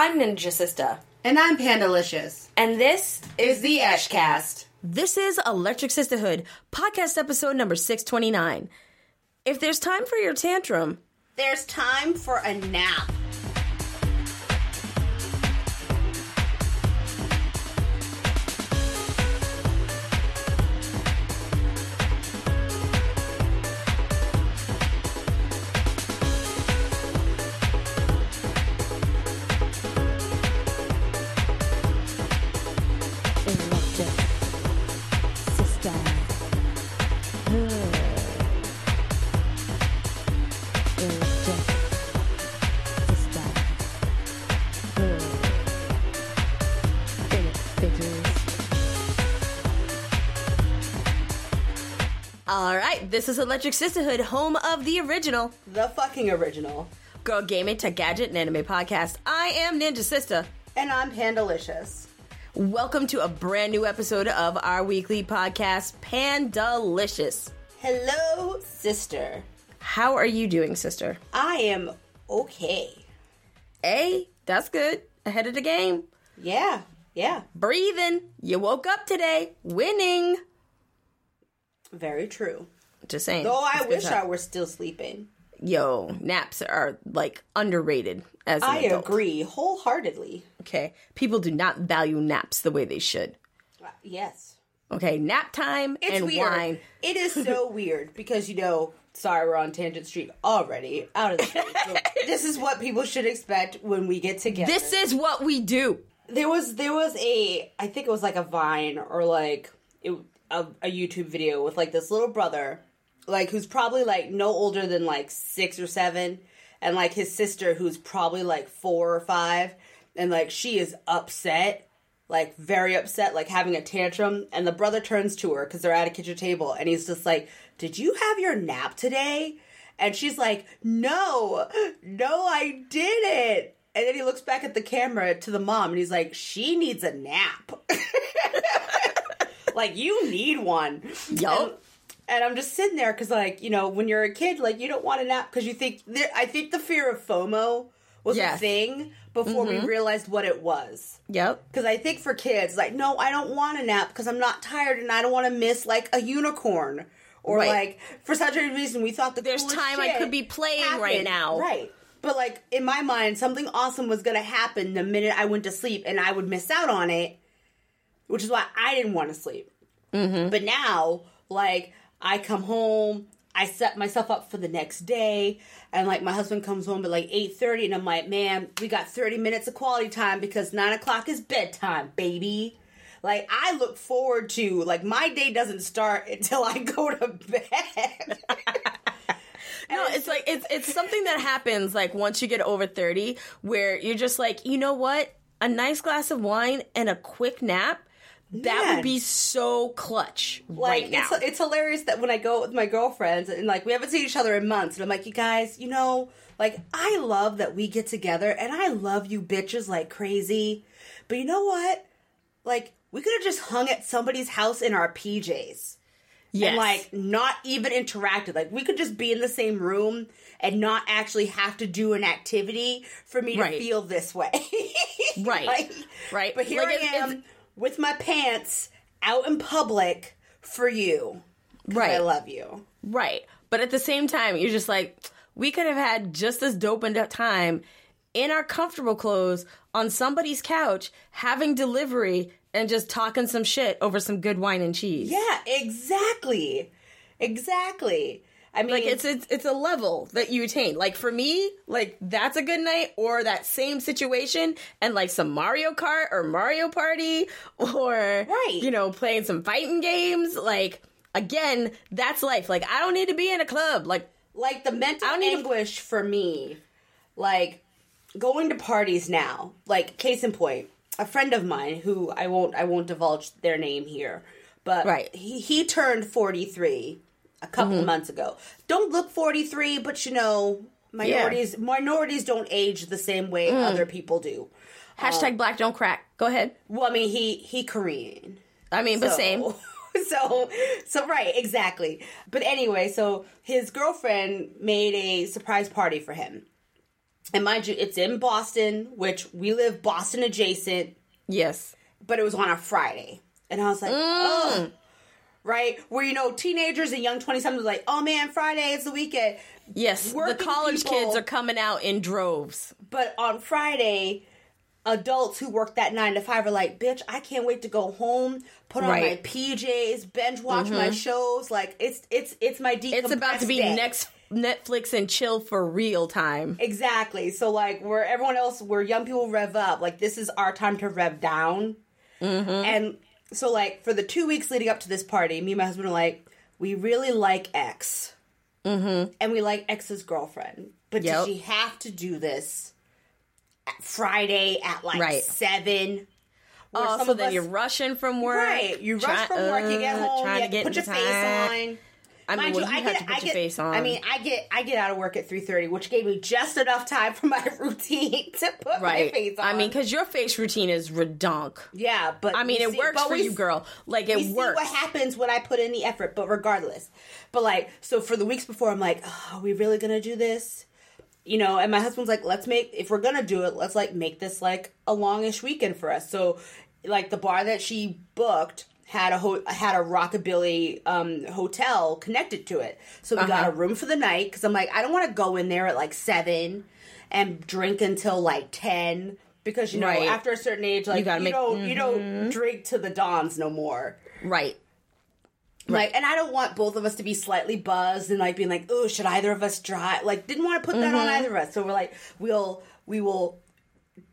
I'm Ninja Sister, And I'm Pandalicious. and this Is the Ashcast. This is Electric Sisterhood, podcast episode number 629. If there's time for your tantrum, There's time for a nap. This is Electric Sisterhood, home of the original The fucking original. Girl Gaming Tech Gadget and Anime Podcast. I am Ninja Sister. And I'm Pandalicious. Welcome to a brand new episode of our weekly podcast, Pandalicious. Hello, sister. How are you doing, sister? I am okay. Hey, that's good. Ahead of the game. Yeah, yeah. Breathing. You woke up today, winning. Very true. Just saying. Though I wish time. I were still sleeping. Yo, naps are like underrated as I adult. agree wholeheartedly. Okay, people do not value naps the way they should. Uh, Yes. Okay, nap time It's and weird. wine. It is so weird because you know, sorry, we're on Tangent Street already, out of the street. This is what people should expect when we get together. This is what we do. there was there was a I think it was like a Vine or like it, a, a YouTube video with like this little brother, like who's probably like no older than like six or seven, and like his sister who's probably like four or five, and like she is upset. Like very upset, like having a tantrum, and the brother turns to her because they're at a kitchen table, and he's just like, "Did you have your nap today?" And she's like, "No, no, I didn't." And then he looks back at the camera to the mom, and he's like, "She needs a nap. like you need one." Yup. And I'm just sitting there because, like, you know, when you're a kid, like, you don't want a nap because you think. There, I think the fear of FOMO was a thing before we realized what it was. Yep. Because I think for kids, like, no, I don't want a nap because I'm not tired and I don't want to miss like a unicorn or Right. like for such a reason we thought the There's time I could be playing right now. right? But like in my mind, something awesome was gonna happen the minute I went to sleep, and I would miss out on it, which is why I didn't want to sleep. Mm-hmm. But now, like, I come home, I set myself up for the next day, and like my husband comes home at like eight thirty, and I'm like, man, we got thirty minutes of quality time because nine o'clock is bedtime, baby. Like I look forward to like my day doesn't start until I go to bed. No, it's like it's it's something that happens like once you get over 30 where you're just like, "You know what? A nice glass of wine and a quick nap, that Man. would be so clutch like right now." it's it's hilarious that when I go with my girlfriends and like we haven't seen each other in months and I'm like you guys you know like I love that we get together and I love you bitches like crazy but you know what like we could have just hung at somebody's house in our PJs yes. and like not even interacted like we could just be in the same room and not actually have to do an activity for me to Right. feel this way Right. Like, Right. but here Like, I am with my pants out in public for you right. I love you. Right. But at the same time, you're just like, we could have had just as dope a time in our comfortable clothes on somebody's couch having delivery and just talking some shit over some good wine and cheese. Yeah, exactly. Exactly. I mean, Like it's it's it's a level that you attain. Like for me, like that's a good night, or that same situation, and like some Mario Kart or Mario Party, or Right. you know, playing some fighting games. Like again, that's life. Like I don't need to be in a club. Like like the mental I to- anguish for me, like going to parties now. Like case in point, a friend of mine who I won't I won't divulge their name here, but Right. he he turned forty three a couple Mm-hmm. of months ago. Don't look forty three, but you know minorities minorities don't age the same way Mm. other people do. hashtag Black don't crack. Go ahead. Well, I mean he he Korean. I mean, but So- same. So, so right, exactly. But anyway, so his girlfriend made a surprise party for him, And mind you, it's in Boston, which we live Boston adjacent, Yes. but it was on a Friday. And I was like, oh, right? Where, you know, teenagers and young 20 somethings like, oh man, Friday, is the weekend. Yes. Working the college people- kids are coming out in droves. But on Friday, adults who work that nine to five are like, bitch, I can't wait to go home, put on my PJs, binge watch my shows. Like it's it's it's my decompressed It's about to be day. next Netflix and chill for real time. Exactly. So like where everyone else, where young people rev up, like this is our time to rev down. Mm-hmm. And so like for the two weeks leading up to this party, me and my husband are like, we really like X, mm-hmm. and we like X's girlfriend, but Yep. does she have to do this at Friday at like Right. seven? Where Oh, so then us- you rushing from work. Right, you rush try- from work, you get uh, home, trying you to get put your into face on. I mean, Mind well, you, you I have get, to put I your get, face on. I mean, I get, I get out of work at three thirty, which gave me just enough time for my routine to put right. my face on. I mean, because your face routine is redonk. yeah, but I mean, it see- works for we you, girl. Like it works. see what happens when I put in the effort, but regardless. But like, so for the weeks before, I'm like, oh, are we really gonna do this? You know, and my husband's like, let's make if we're gonna do it, let's like make this like a longish weekend for us. So, like the bar that she booked had a ho- had a rockabilly um, hotel connected to it, so we got Uh-huh. a room for the night because I'm like, I don't want to go in there at like seven and drink until like ten because you know Right. after a certain age, like you, gotta make- don't you don't drink to the dawns no more. right. Like, and I don't want both of us to be slightly buzzed and like being like, oh, should either of us drive? Like, didn't want to put that Mm-hmm. on either of us. So we're like, we'll we will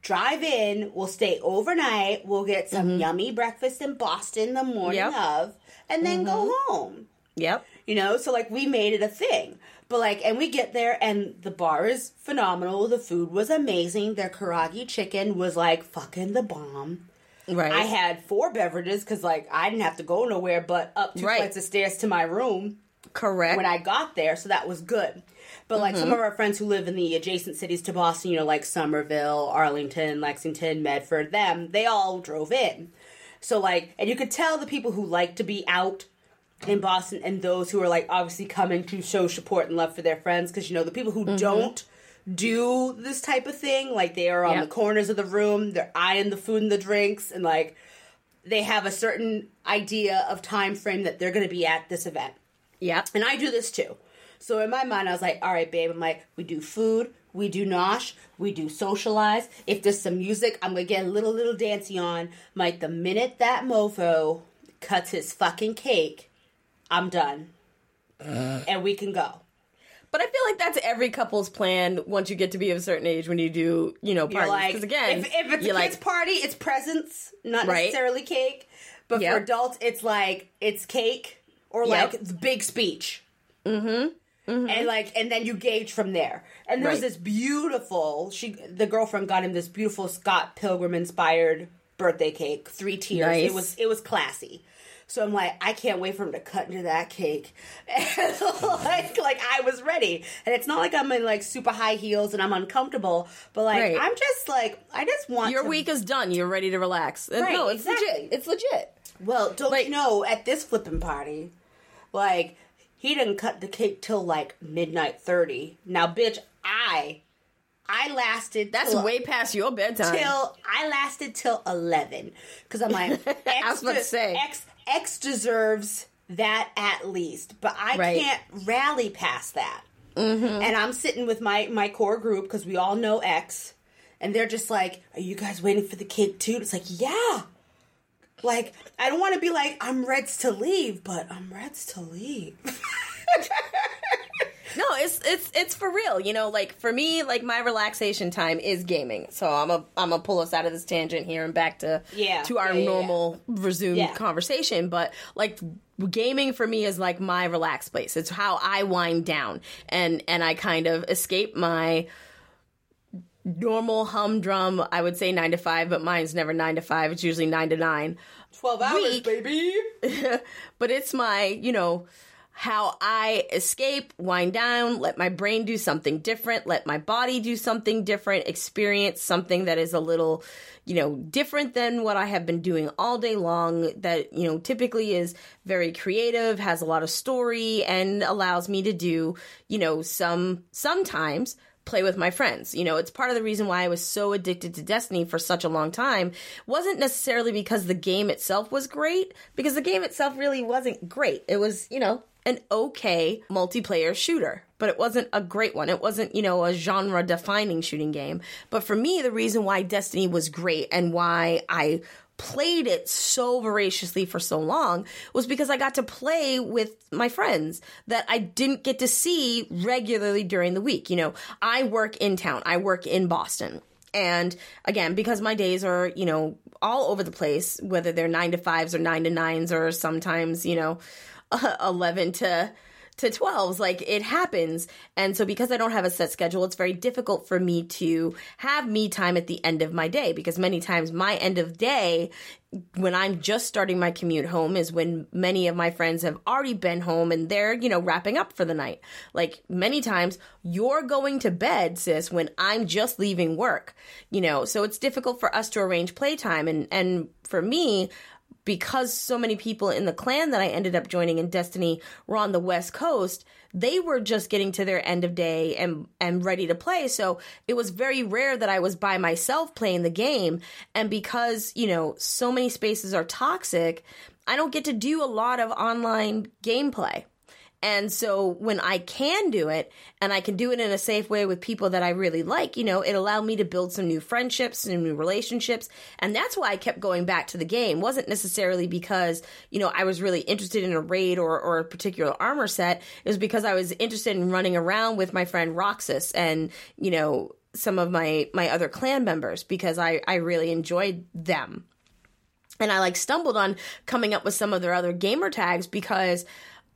drive in. We'll stay overnight. We'll get some yummy breakfast in Boston the morning Mm-hmm. Yep. Mm-hmm. of, and then go home. Yep. You know, so like we made it a thing. But like, and we get there, and the bar is phenomenal. The food was amazing. Their karaage chicken was like fucking the bomb. Right. I had four beverages because like I didn't have to go nowhere but up two Right. flights of stairs to my room correct. when I got there, so that was good. But like Mm-hmm. some of our friends who live in the adjacent cities to Boston, you know, like Somerville, Arlington, Lexington, Medford, them, they all drove in. So like, and you could tell the people who like to be out in Boston and those who are like obviously coming to show support and love for their friends because you know the people who Mm-hmm. don't do this type of thing like they are on Yep. the corners of the room they're eyeing the food and the drinks and like they have a certain idea of time frame that they're going to be at this event yeah and I do this too. So in my mind, I was like, all right, babe. I'm like, we do food, we do nosh, we do socialize. If there's some music, I'm gonna get a little little dancey on. I'm like, the minute that mofo cuts his fucking cake, I'm done, and we can go. But I feel like that's every couple's plan once you get to be of a certain age when you do, you know, You're parties. like, Because again, if, if it's a you're kids like, party, it's presents, not Right. necessarily cake. But for adults, it's like it's cake or Yep. like the big speech. Mm-hmm. Mm-hmm. And like, and then you gauge from there. And there was Right. this beautiful. She, the girlfriend, got him this beautiful Scott Pilgrim inspired birthday cake, three tiers. Nice. It was it was classy. So I'm like, I can't wait for him to cut into that cake. And like, like I was ready. And it's not like I'm in like super high heels and I'm uncomfortable, but like Right. I'm just like I just want your to, week is done. You're ready to relax. And Right, no, it's exactly. legit. It's legit. Well, don't like- you know at this flipping party, like he didn't cut the cake till like midnight thirty. Now, bitch, I I lasted. That's till, way past your bedtime. till I lasted till eleven because I'm like X, I was about to say. X X deserves that at least, but I Right. can't rally past that. Mm-hmm. And I'm sitting with my my core group because we all know X, and they're just like, "Are you guys waiting for the cake too?" It's like, yeah. Like I don't want to be like I'm Reds to leave, but I'm Reds to leave. No, it's it's it's for real. You know, like for me, like my relaxation time is gaming. So I'm a I'm gonna pull us out of this tangent here and back to Yeah, to our yeah, yeah, normal resumed Yeah. conversation. But like gaming for me is like my relaxed place. It's how I wind down and and I kind of escape my normal humdrum. I would say nine to five, but mine's never nine to five. It's usually nine to nine. Twelve hours, Week. baby. but it's my, you know, how I escape, wind down, let my brain do something different, let my body do something different, experience something that is a little, you know, different than what I have been doing all day long that, you know, typically is very creative, has a lot of story and allows me to do, you know, some sometimes play with my friends. You know, it's part of the reason why I was so addicted to Destiny for such a long time. Wasn't necessarily because the game itself was great, because the game itself really wasn't great. It was, you know, an okay multiplayer shooter, but it wasn't a great one. It wasn't, you know, a genre defining shooting game. But for me, the reason why Destiny was great and why I played it so voraciously for so long was because I got to play with my friends that I didn't get to see regularly during the week. You know, I work in town, I work in Boston. And again, because my days are, you know, all over the place, whether they're nine to fives or nine to nines or sometimes, you know, 11 to to 12s like it happens. And so because i don't have a set schedule it's very difficult for me to have me time at the end of my day because many times my end of day when i'm just starting my commute home is when many of my friends have already been home and they're you know wrapping up for the night. Like many times you're going to bed sis when i'm just leaving work you know? So it's difficult for us to arrange playtime. And and for me because so many people in the clan that I ended up joining in Destiny were on the West Coast, they were just getting to their end of day and and ready to play. So it was very rare that I was by myself playing the game. And because, you know, so many spaces are toxic, I don't get to do a lot of online gameplay. And so when I can do it and I can do it in a safe way with people that I really like, you know, it allowed me to build some new friendships, some new relationships. And that's why I kept going back to the game. Wasn't necessarily because, you know, I was really interested in a raid or, or a particular armor set. It was because I was interested in running around with my friend Roxas and, you know, some of my, my other clan members because I, I really enjoyed them. And I like stumbled on coming up with some of their other gamer tags because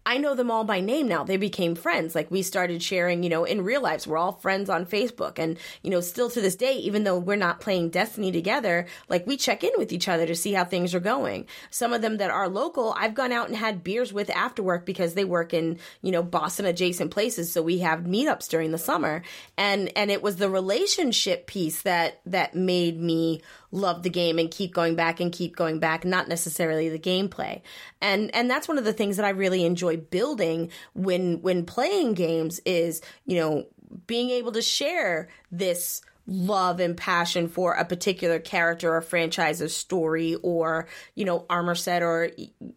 I know them all by name now. They became friends. Like we started sharing, you know, in real lives. We're all friends on Facebook. And, you know, still to this day, even though we're not playing Destiny together, like we check in with each other to see how things are going. Some of them that are local, I've gone out and had beers with after work because they work in, you know, Boston adjacent places. So we have meetups during the summer. And, and it was the relationship piece that, that made me love the game and keep going back and keep going back, not necessarily the gameplay. And and that's one of the things that I really enjoy building when when playing games is, you know, being able to share this love and passion for a particular character or franchise or story or, you know, armor set or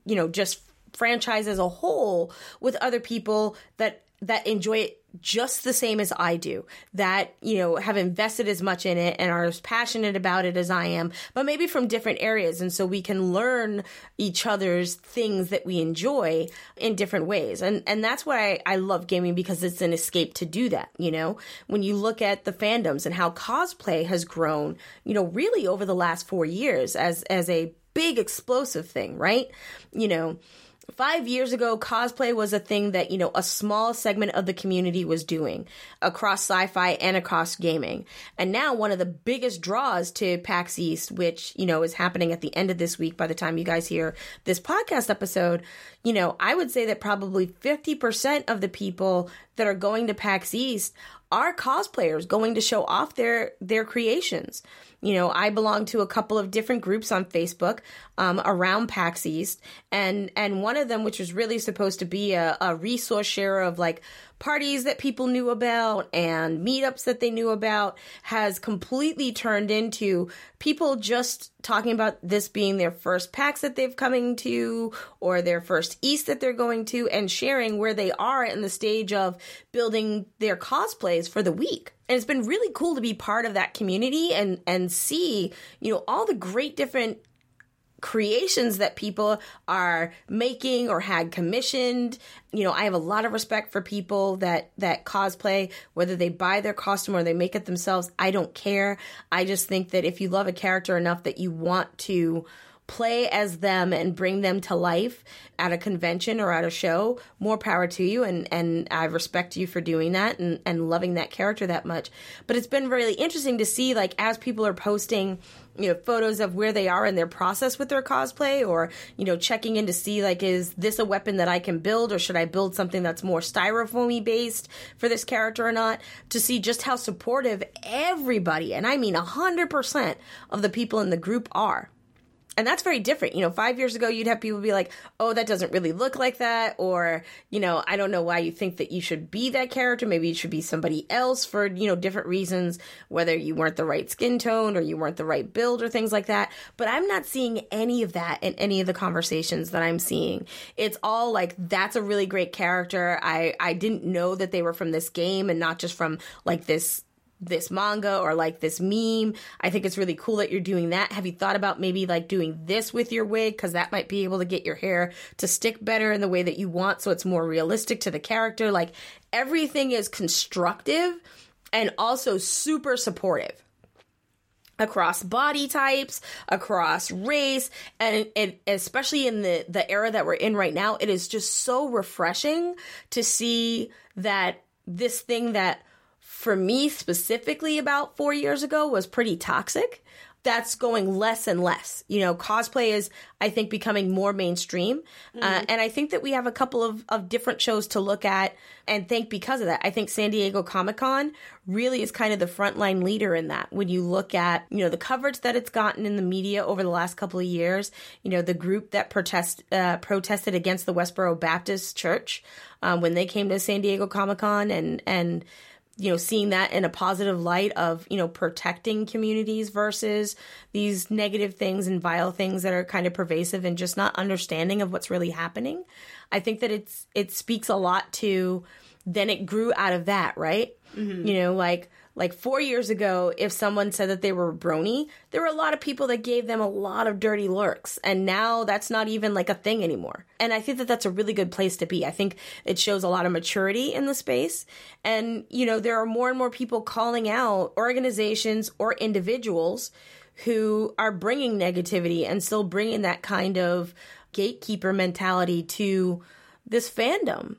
you know, just franchise as a whole with other people that that enjoy it just the same as I do, that, you know, have invested as much in it and are as passionate about it as I am, but maybe from different areas. And so we can learn each other's things that we enjoy in different ways. And, and that's why I, love gaming because it's an escape to do that. You know, when you look at the fandoms and how cosplay has grown, you know, really over the last four years as, as a big explosive thing, right? You know, Five years ago, cosplay was a thing that, you know, a small segment of the community was doing across sci fi and across gaming. And now, one of the biggest draws to PAX East, which, you know, is happening at the end of this week by the time you guys hear this podcast episode, you know, I would say that probably 50% of the people that are going to PAX East are cosplayers going to show off their their creations. You know, I belong to a couple of different groups on Facebook um, around PAX East, and and one of them, which was really supposed to be a, a resource share of like parties that people knew about and meetups that they knew about, has completely turned into people just talking about this being their first PAX that they've coming to or their first East that they're going to, and sharing where they are in the stage of building their cosplays for the week. And it's been really cool to be part of that community and and see you know all the great different creations that people are making or had commissioned. You know i have a lot of respect for people that that cosplay whether they buy their costume or they make it themselves. I don't care. I just think that if you love a character enough that you want to play as them and bring them to life at a convention or at a show, more power to you. And, and I respect you for doing that and, and loving that character that much. But it's been really interesting to see, like, as people are posting, you know, photos of where they are in their process with their cosplay or, you know, checking in to see, like, is this a weapon that I can build or should I build something that's more styrofoamy based for this character or not? To see just how supportive everybody, and I mean 100% of the people in the group are And that's very different. You know, five years ago, you'd have people be like, oh, that doesn't really look like that. Or, you know, I don't know why you think that you should be that character. Maybe you should be somebody else for, you know, different reasons, whether you weren't the right skin tone or you weren't the right build or things like that. But I'm not seeing any of that in any of the conversations that I'm seeing. It's all like, that's a really great character. I, I didn't know that they were from this game and not just from like this this manga or like this meme. I think it's really cool that you're doing that. Have you thought about maybe like doing this with your wig? Because that might be able to get your hair to stick better in the way that you want so it's more realistic to the character. Like everything is constructive and also super supportive across body types, across race, and it, especially in the the era that we're in right now, it is just so refreshing to see that this thing that for me specifically about 4 years ago was pretty toxic. That's going less and less. You know, cosplay is, I think, becoming more mainstream. Uh, and I think that we have a couple of, of different shows to look at and think because of that. I think San Diego Comic Con really is kind of the frontline leader in that. When you look at, you know, the coverage that it's gotten in the media over the last couple of years, you know, the group that protest, uh, protested against the Westboro Baptist Church um, when they came to San Diego Comic Con and, and, you know seeing that in a positive light of you know protecting communities versus these negative things and vile things that are kind of pervasive and just not understanding of what's really happening. I think that it's it speaks a lot to then it grew out of that right? Mm-hmm. You know like like four years ago if someone said that they were brony there were a lot of people that gave them a lot of dirty lurks. And now that's not even like a thing anymore. And i think that that's a really good place to be. I think it shows a lot of maturity in the space. And you know there are more and more people calling out organizations or individuals who are bringing negativity and still bringing that kind of gatekeeper mentality to this fandom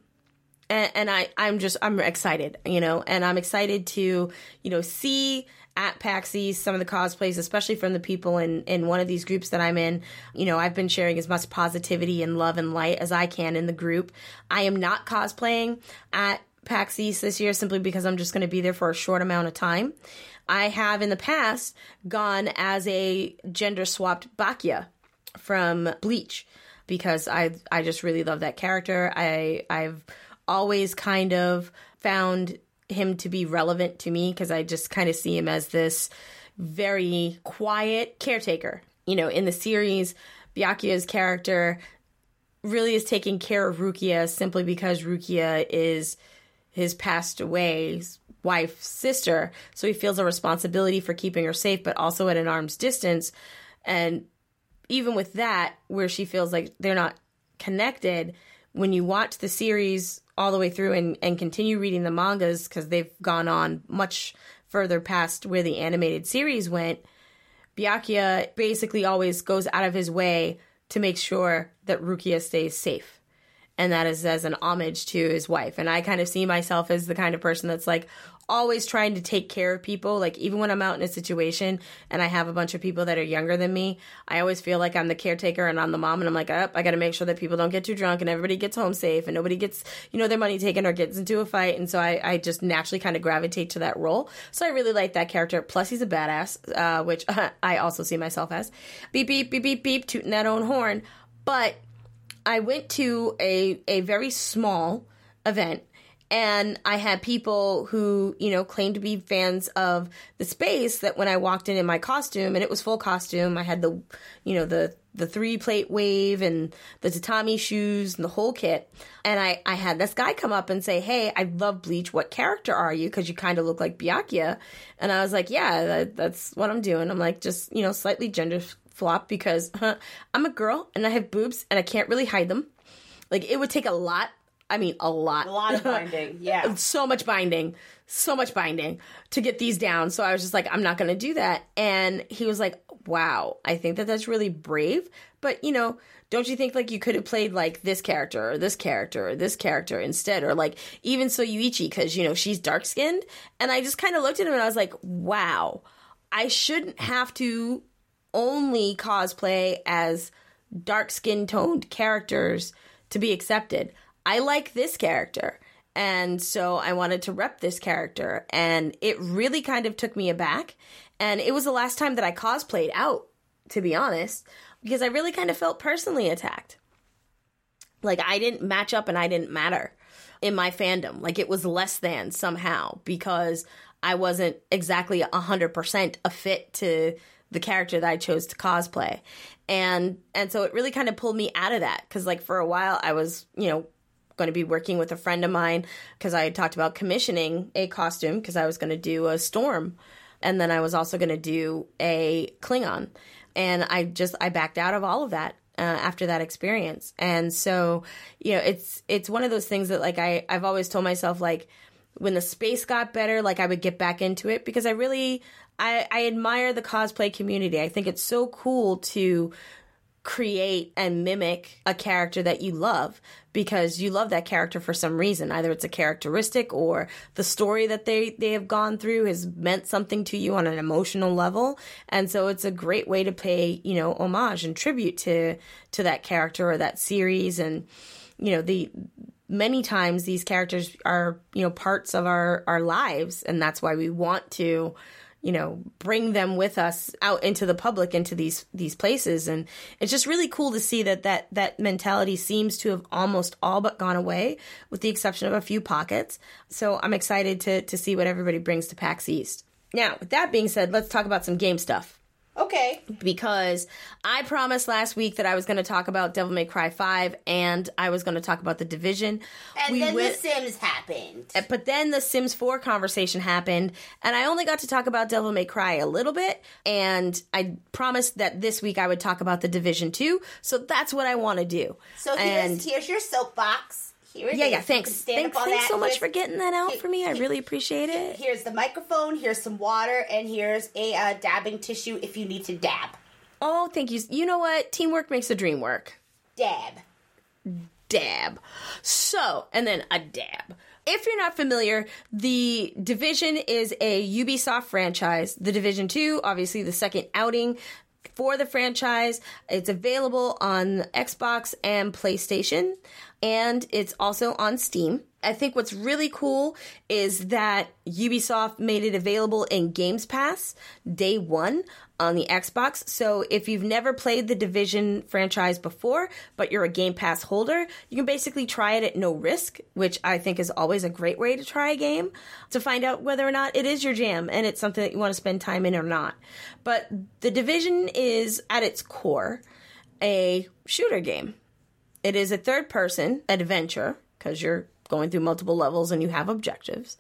and, and I I'm just I'm excited, you know, and I'm excited to you know see at PAX East some of the cosplays, especially from the people in in one of these groups that I'm in. You know, I've been sharing as much positivity and love and light as I can in the group. I am not cosplaying at PAX East this year simply because I'm just going to be there for a short amount of time. I have in the past gone as a gender swapped Byakuya from Bleach because I I just really love that character. I I've always kind of found him to be relevant to me because I just kind of see him as this very quiet caretaker. You know, in the series, Byakuya's character really is taking care of Rukia simply because Rukia is his passed away wife's sister. So he feels a responsibility for keeping her safe, but also at an arm's distance. And even with that, where she feels like they're not connected, when you watch the series all the way through and, and continue reading the mangas, because they've gone on much further past where the animated series went, Byakuya basically always goes out of his way to make sure that Rukia stays safe. And that is as an homage to his wife. And I kind of see myself as the kind of person that's like always trying to take care of people. Like, even when I'm out in a situation and I have a bunch of people that are younger than me, I always feel like I'm the caretaker and I'm the mom. And I'm like, up, I got to make sure that people don't get too drunk and everybody gets home safe and nobody gets, you know, their money taken or gets into a fight. And so I, I just naturally kind of gravitate to that role. So I really like that character. Plus, he's a badass, uh, which I also see myself as. Beep, beep, beep, beep, beep, tooting that own horn. But I went to a, a very small event and I had people who, you know, claimed to be fans of the space that when I walked in in my costume and it was full costume, I had the, you know, the, the three plate wave and the tatami shoes and the whole kit. And I, I had this guy come up and say, Hey, I love Bleach. What character are you? Cause you kind of look like Byakuya. And I was like, yeah, that, that's what I'm doing. I'm like, just, you know, slightly gender flop because huh, I'm a girl and I have boobs and I can't really hide them. Like it would take a lot. I mean, a lot. A lot of binding. Yeah. so much binding, so much binding to get these down. So I was just like, I'm not going to do that. And he was like, wow, I think that that's really brave. But, you know, don't you think like you could have played like this character or this character or this character instead? Or like even so Yoruichi, because, you know, she's dark skinned. And I just kind of looked at him and I was like, wow, I shouldn't have to only cosplay as dark skin toned characters to be accepted. I like this character. And so I wanted to rep this character. And it really kind of took me aback. And it was the last time that I cosplayed out, to be honest. because I really kind of felt personally attacked. Like I didn't match up and I didn't matter in my fandom. Like it was less than somehow because I wasn't exactly 100% a fit to the character that I chose to cosplay. And and so it really kind of pulled me out of that cuz like for a while I was, you know, going to be working with a friend of mine because I had talked about commissioning a costume because I was going to do a storm. And then I was also going to do a Klingon. And I just I backed out of all of that uh, after that experience. And so you know it's it's one of those things that like I I've always told myself like when the space got better like I would get back into it because I really I I admire the cosplay community. I think it's so cool to create and mimic a character that you love because you love that character for some reason. Either it's a characteristic or the story that they they have gone through has meant something to you on an emotional level. And so it's a great way to pay you know homage and tribute to to that character or that series. And you know the many times these characters are you know parts of our our lives. And that's why we want to you know bring them with us out into the public into these these places. And it's just really cool to see that that that mentality seems to have almost all but gone away with the exception of a few pockets. So i'm excited to to see what everybody brings to pax east. Now with that being said let's talk about some game stuff Okay. because I promised last week that I was going to talk about Devil May Cry 5 and I was going to talk about The Division. And We then went- The Sims happened. Eh, but then the Sims 4 conversation happened, and I only got to talk about Devil May Cry a little bit, and I promised that this week I would talk about The Division 2, so that's what I want to do. So and here's here's your soapbox. Here yeah, yeah, thanks. Thanks, thanks so much Here's- for getting that out here- for me. I really appreciate it. Here's the microphone. Here's some water, and here's a uh, dabbing tissue if you need to dab. Oh, thank you. You know what? Teamwork makes the dream work. Dab. dab. So, and then a dab. If you're not familiar, The Division is a Ubisoft franchise. The Division 2, obviously the second outing for the franchise. It's available on Xbox and PlayStation, and it's also on Steam. I think what's really cool is that Ubisoft made it available in Games Pass day one on the Xbox. So if you've never played the Division franchise before, but you're a Game Pass holder, you can basically try it at no risk, which I think is always a great way to try a game to find out whether or not it is your jam and it's something that you want to spend time in or not. But the Division is at its core a shooter game. It is a third person adventure because you're going through multiple levels and you have objectives.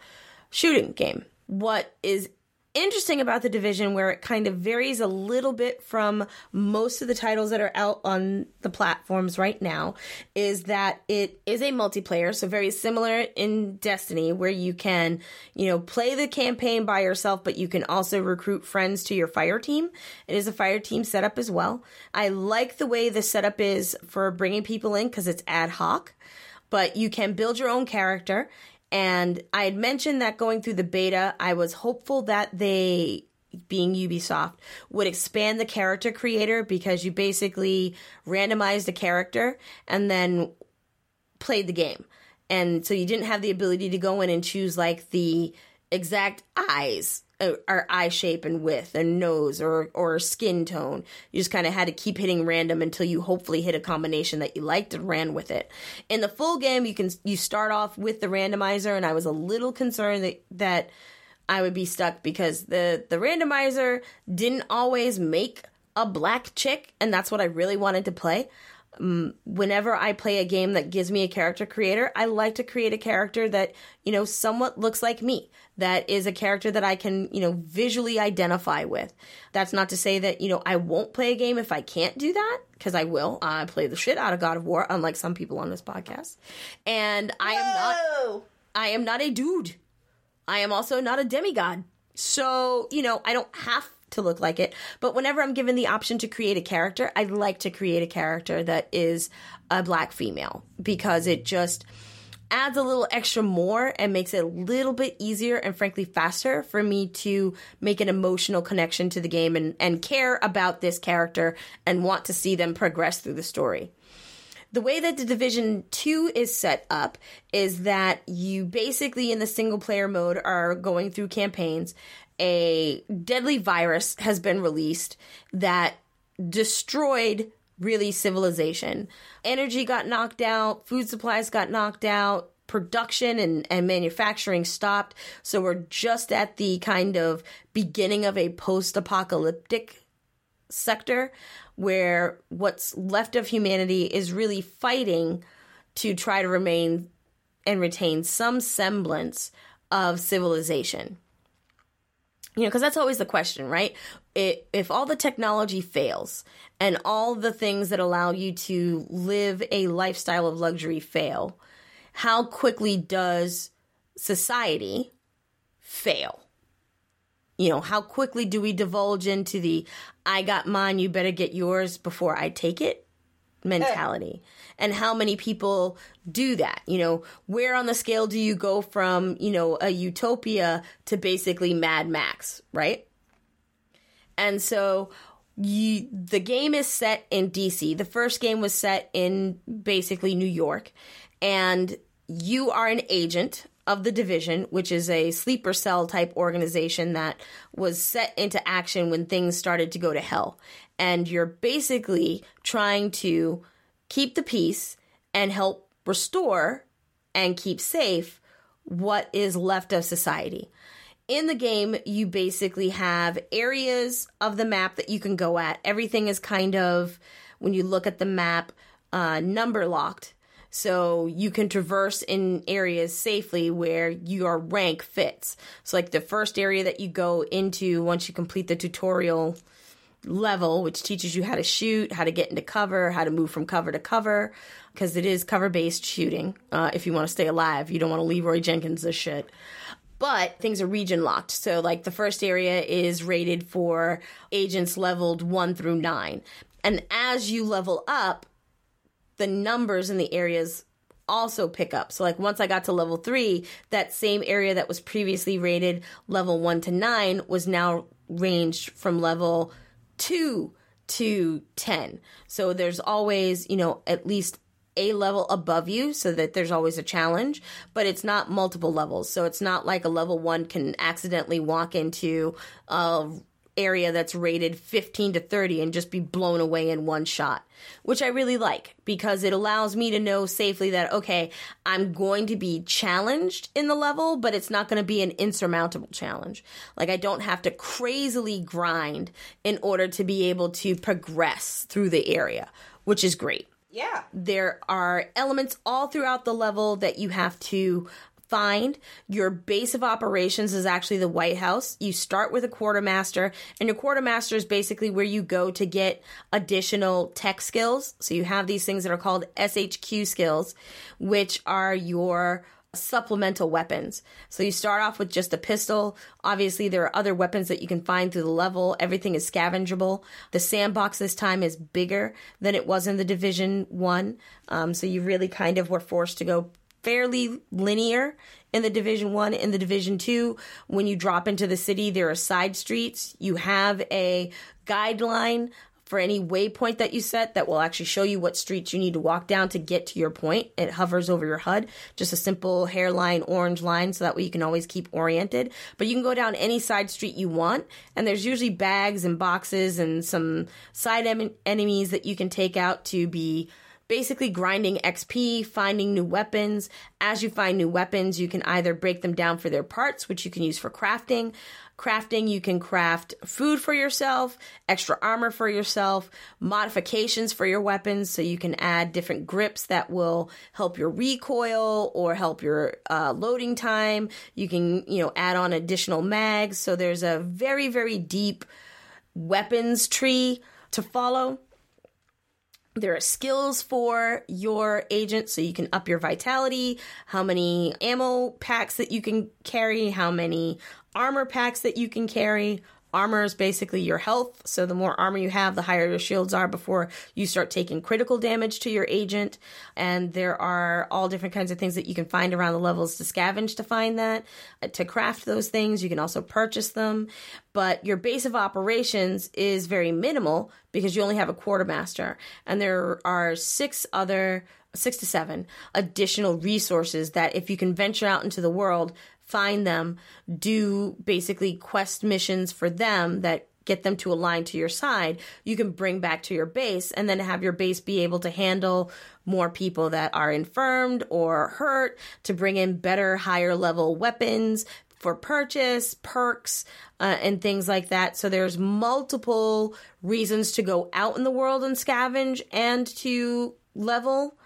Shooting game. What is interesting about the division where it kind of varies a little bit from most of the titles that are out on the platforms right now is that it is a multiplayer so very similar in destiny where you can you know play the campaign by yourself but you can also recruit friends to your fire team it is a fire team setup as well i like the way the setup is for bringing people in because it's ad hoc but you can build your own character. And I had mentioned that going through the beta, I was hopeful that they, being Ubisoft, would expand the character creator because you basically randomized a character and then played the game. And so you didn't have the ability to go in and choose like the exact eyes uh, or eye shape and width and nose or or skin tone. You just kind of had to keep hitting random until you hopefully hit a combination that you liked and ran with it. In the full game, you can you start off with the randomizer, and I was a little concerned that that I would be stuck because the the randomizer didn't always make a black chick, and that's what I really wanted to play Mm, whenever I play a game that gives me a character creator, I like to create a character that, you know, somewhat looks like me. That is a character that I can, you know, visually identify with. That's not to say that, you know, I won't play a game if I can't do that, because I will. I play the shit out of God of War, unlike some people on this podcast. And I am not I am not a dude. I am also not a demigod. So, you know, I don't have to look like it. But whenever I'm given the option to create a character, I'd like to create a character that is a black female because it just adds a little extra more and makes it a little bit easier and frankly faster for me to make an emotional connection to the game and, and care about this character and want to see them progress through the story the way that the division 2 is set up is that you basically in the single player mode are going through campaigns a deadly virus has been released that destroyed really civilization. Energy got knocked out, food supplies got knocked out, production and, and manufacturing stopped. So we're just at the kind of beginning of a post apocalyptic sector where what's left of humanity is really fighting to try to remain and retain some semblance of civilization. You know, because that's always the question, right? It, if all the technology fails and all the things that allow you to live a lifestyle of luxury fail, how quickly does society fail? You know, how quickly do we divulge into the I got mine, you better get yours before I take it Eh. mentality? And how many people do that? You know, where on the scale do you go from, you know, a utopia to basically Mad Max, right? And so you, the game is set in DC. The first game was set in basically New York. And you are an agent of the division, which is a sleeper cell type organization that was set into action when things started to go to hell. And you're basically trying to keep the peace and help restore and keep safe what is left of society. In the game, you basically have areas of the map that you can go at. Everything is kind of, when you look at the map, uh, number locked. So you can traverse in areas safely where your rank fits. So, like the first area that you go into once you complete the tutorial level, which teaches you how to shoot, how to get into cover, how to move from cover to cover, because it is cover based shooting. Uh, if you want to stay alive, you don't want to Leroy Jenkins this shit. But things are region locked. So, like, the first area is rated for agents leveled one through nine. And as you level up, the numbers in the areas also pick up. So, like, once I got to level three, that same area that was previously rated level one to nine was now ranged from level two to 10. So, there's always, you know, at least a level above you so that there's always a challenge, but it's not multiple levels. So, it's not like a level one can accidentally walk into a area that's rated 15 to 30 and just be blown away in one shot, which I really like because it allows me to know safely that, okay, I'm going to be challenged in the level, but it's not going to be an insurmountable challenge. Like, I don't have to crazily grind in order to be able to progress through the area, which is great. Yeah. There are elements all throughout the level that you have to find. Your base of operations is actually the White House. You start with a quartermaster, and your quartermaster is basically where you go to get additional tech skills. So you have these things that are called SHD skills, which are your supplemental weapons. So you start off with just a pistol. Obviously, there are other weapons that you can find through the level. Everything is scavengeable. The sandbox this time is bigger than it was in the Division 1. Um, so you really kind of were forced to go fairly linear in the division 1 in the division 2 when you drop into the city there are side streets you have a guideline for any waypoint that you set that will actually show you what streets you need to walk down to get to your point. It hovers over your HUD, just a simple hairline orange line so that way you can always keep oriented. But you can go down any side street you want, and there's usually bags and boxes and some side em- enemies that you can take out to be basically grinding XP, finding new weapons. As you find new weapons, you can either break them down for their parts, which you can use for crafting. Crafting, you can craft food for yourself, extra armor for yourself, modifications for your weapons, so you can add different grips that will help your recoil or help your uh, loading time. You can, you know, add on additional mags. So there's a very, very deep weapons tree to follow. There are skills for your agent so you can up your vitality, how many ammo packs that you can carry, how many armor packs that you can carry. Armor is basically your health, so the more armor you have, the higher your shields are before you start taking critical damage to your agent. And there are all different kinds of things that you can find around the levels to scavenge to find that. Uh, To craft those things, you can also purchase them. But your base of operations is very minimal because you only have a quartermaster. And there are six other six to seven additional resources that if you can venture out into the world find them do basically quest missions for them that get them to align to your side, you can bring back to your base and then have your base be able to handle more people that are infirmed or hurt, to bring in better, higher level weapons for purchase, perks, uh, and things like that. So there's multiple reasons to go out in the world and scavenge and to level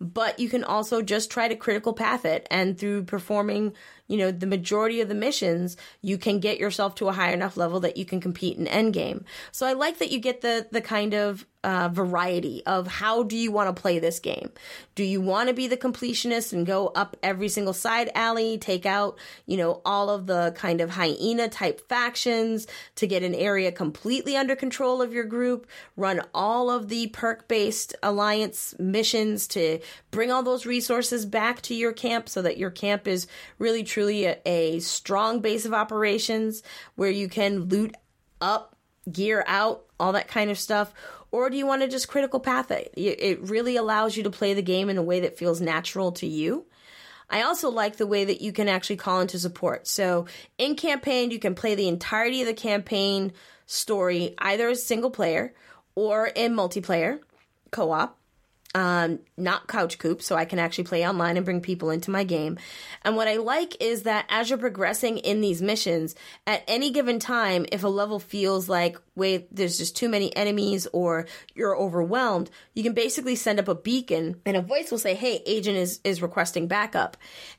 but you can also just try to critical path it and through performing you know the majority of the missions you can get yourself to a high enough level that you can compete in endgame. So i like that you get the the kind of uh, variety of how do you want to play this game? Do you want to be the completionist and go up every single side alley take out you know all of the kind of hyena type factions to get an area completely under control of your group run all of the perk based alliance missions to bring all those resources back to your camp so that your camp is really truly a, a strong base of operations where you can loot up, gear out, all that kind of stuff? Or do you want to just critical path it? It really allows you to play the game in a way that feels natural to you. I also like the way that you can actually call into support. So in campaign, you can play the entirety of the campaign story either as single player or in multiplayer co op um, not couch coop, so I can actually play online and bring people into my game. And what I like is that as you're progressing in these missions, at any given time, if a level feels like, wait, there's just too many enemies or you're overwhelmed, you can basically send up a beacon and a voice will say, hey, agent is, is requesting backup.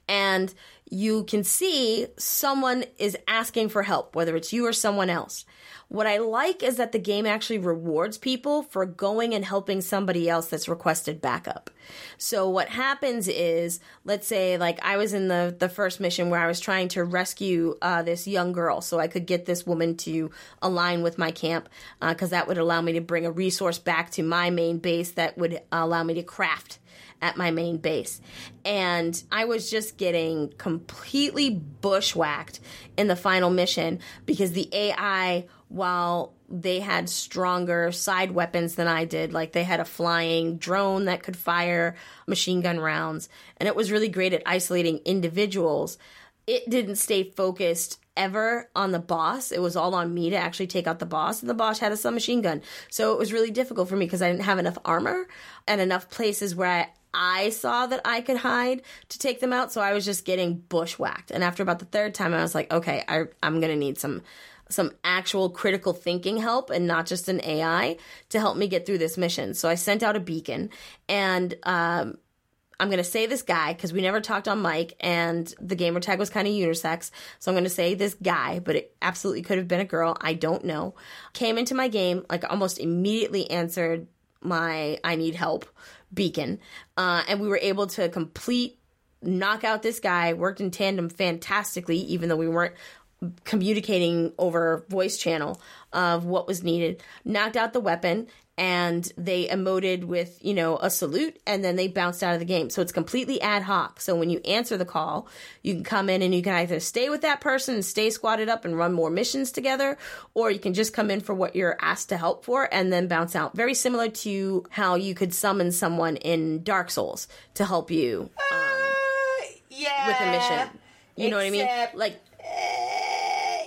And you can see someone is asking for help, whether it's you or someone else. What I like is that the game actually rewards people for going and helping somebody else that's requested backup. So what happens is, let's say, like I was in the the first mission where I was trying to rescue uh, this young girl, so I could get this woman to align with my camp, because that would allow me to bring a resource back to my main base that would allow me to craft at my main base. And I was just getting completely bushwhacked in the final mission because the AI, while they had stronger side weapons than I did, like they had a flying drone that could fire machine gun rounds, and it was really great at isolating individuals. It didn't stay focused ever on the boss. It was all on me to actually take out the boss, and the boss had a submachine gun. So it was really difficult for me because I didn't have enough armor and enough places where I, I saw that I could hide to take them out. So I was just getting bushwhacked. And after about the third time, I was like, okay, I, I'm going to need some some actual critical thinking help and not just an AI to help me get through this mission. So I sent out a beacon and um, I'm going to say this guy because we never talked on mic and the gamer tag was kind of unisex. So I'm going to say this guy, but it absolutely could have been a girl. I don't know. Came into my game, like almost immediately answered my I need help beacon. Uh, and we were able to complete, knock out this guy, worked in tandem fantastically, even though we weren't communicating over voice channel of what was needed. Knocked out the weapon and they emoted with you know a salute and then they bounced out of the game. So it's completely ad hoc. So when you answer the call you can come in and you can either stay with that person and stay squatted up and run more missions together or you can just come in for what you're asked to help for and then bounce out. Very similar to how you could summon someone in dark souls to help you um, yeah. with a mission. You know what i mean? Like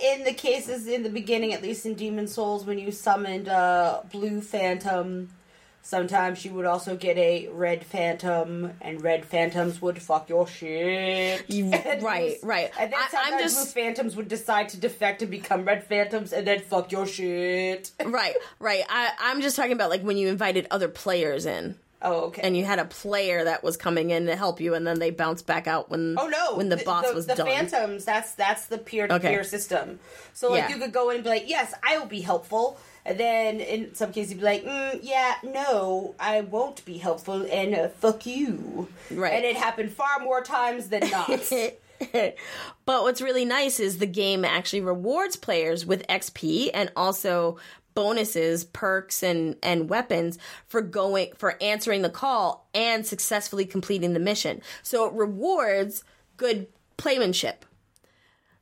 in the cases in the beginning, at least in Demon's Souls, when you summoned uh, Blue Phantom, sometimes you would also get a Red Phantom, and Red Phantoms would fuck your shit. You- right, right. And then I- I'm just- Blue Phantoms would decide to defect and become Red Phantoms, and then fuck your shit. right right I, i'm just talking about like when you invited other players in Oh, okay. and you had a player that was coming in to help you and then they bounced back out when Oh no! when the, boss was the done Phantoms. That's that's the peer to peer system. So like Yeah. you could go in and be like, "Yes, I will be helpful," and then in some cases you'd be like, mm, "Yeah, no, I won't be helpful," and uh, fuck you. Right. And it happened far more times than not. but what's really nice is the game actually rewards players with XP and also bonuses, perks and and weapons for going for answering the call and successfully completing the mission. So it rewards good playmanship.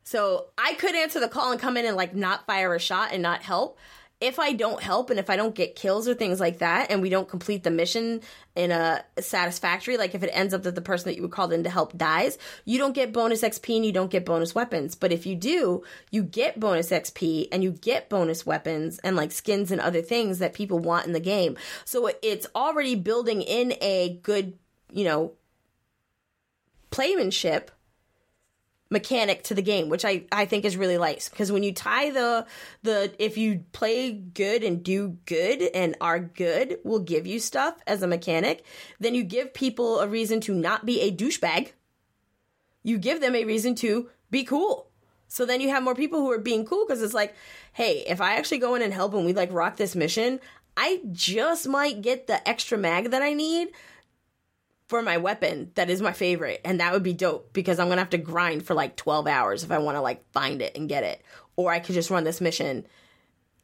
So I could answer the call and come in and like not fire a shot and not help. If I don't help and if I don't get kills or things like that, and we don't complete the mission in a satisfactory, like if it ends up that the person that you were called in to help dies, you don't get bonus XP and you don't get bonus weapons. But if you do, you get bonus XP and you get bonus weapons and like skins and other things that people want in the game. So it's already building in a good, you know, playmanship mechanic to the game, which I, I think is really nice. Because when you tie the the if you play good and do good and are good will give you stuff as a mechanic, then you give people a reason to not be a douchebag. You give them a reason to be cool. So then you have more people who are being cool because it's like, hey, if I actually go in and help and we like rock this mission, I just might get the extra mag that I need for my weapon that is my favorite and that would be dope because i'm gonna have to grind for like 12 hours if i want to like find it and get it. Or i could just run this mission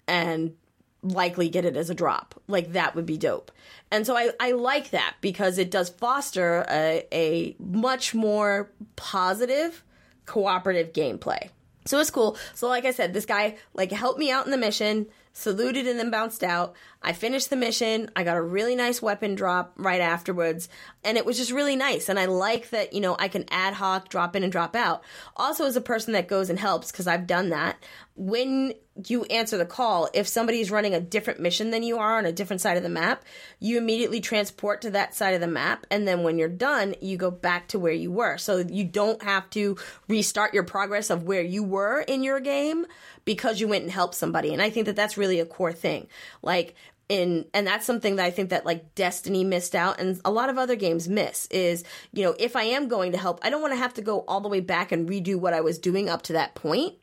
and likely get it as a drop. Like that would be dope. And so i, I like that because it does foster a, a much more positive cooperative gameplay. So it's cool. So like i said this guy like helped me out in the mission saluted and then bounced out. I finished the mission. I got a really nice weapon drop right afterwards. And it was just really nice. And I like that, you know, I can ad hoc drop in and drop out. Also, as a person that goes and helps, because I've done that, when you answer the call, if somebody's running a different mission than you are on a different side of the map, you immediately transport to that side of the map. And then when you're done, you go back to where you were. So you don't have to restart your progress of where you were in your game because you went and helped somebody. And I think that that's really a core thing. Like, in and that's something that I think that like Destiny missed out and a lot of other games miss is, you know, if I am going to help, I don't want to have to go all the way back and redo what I was doing up to that point.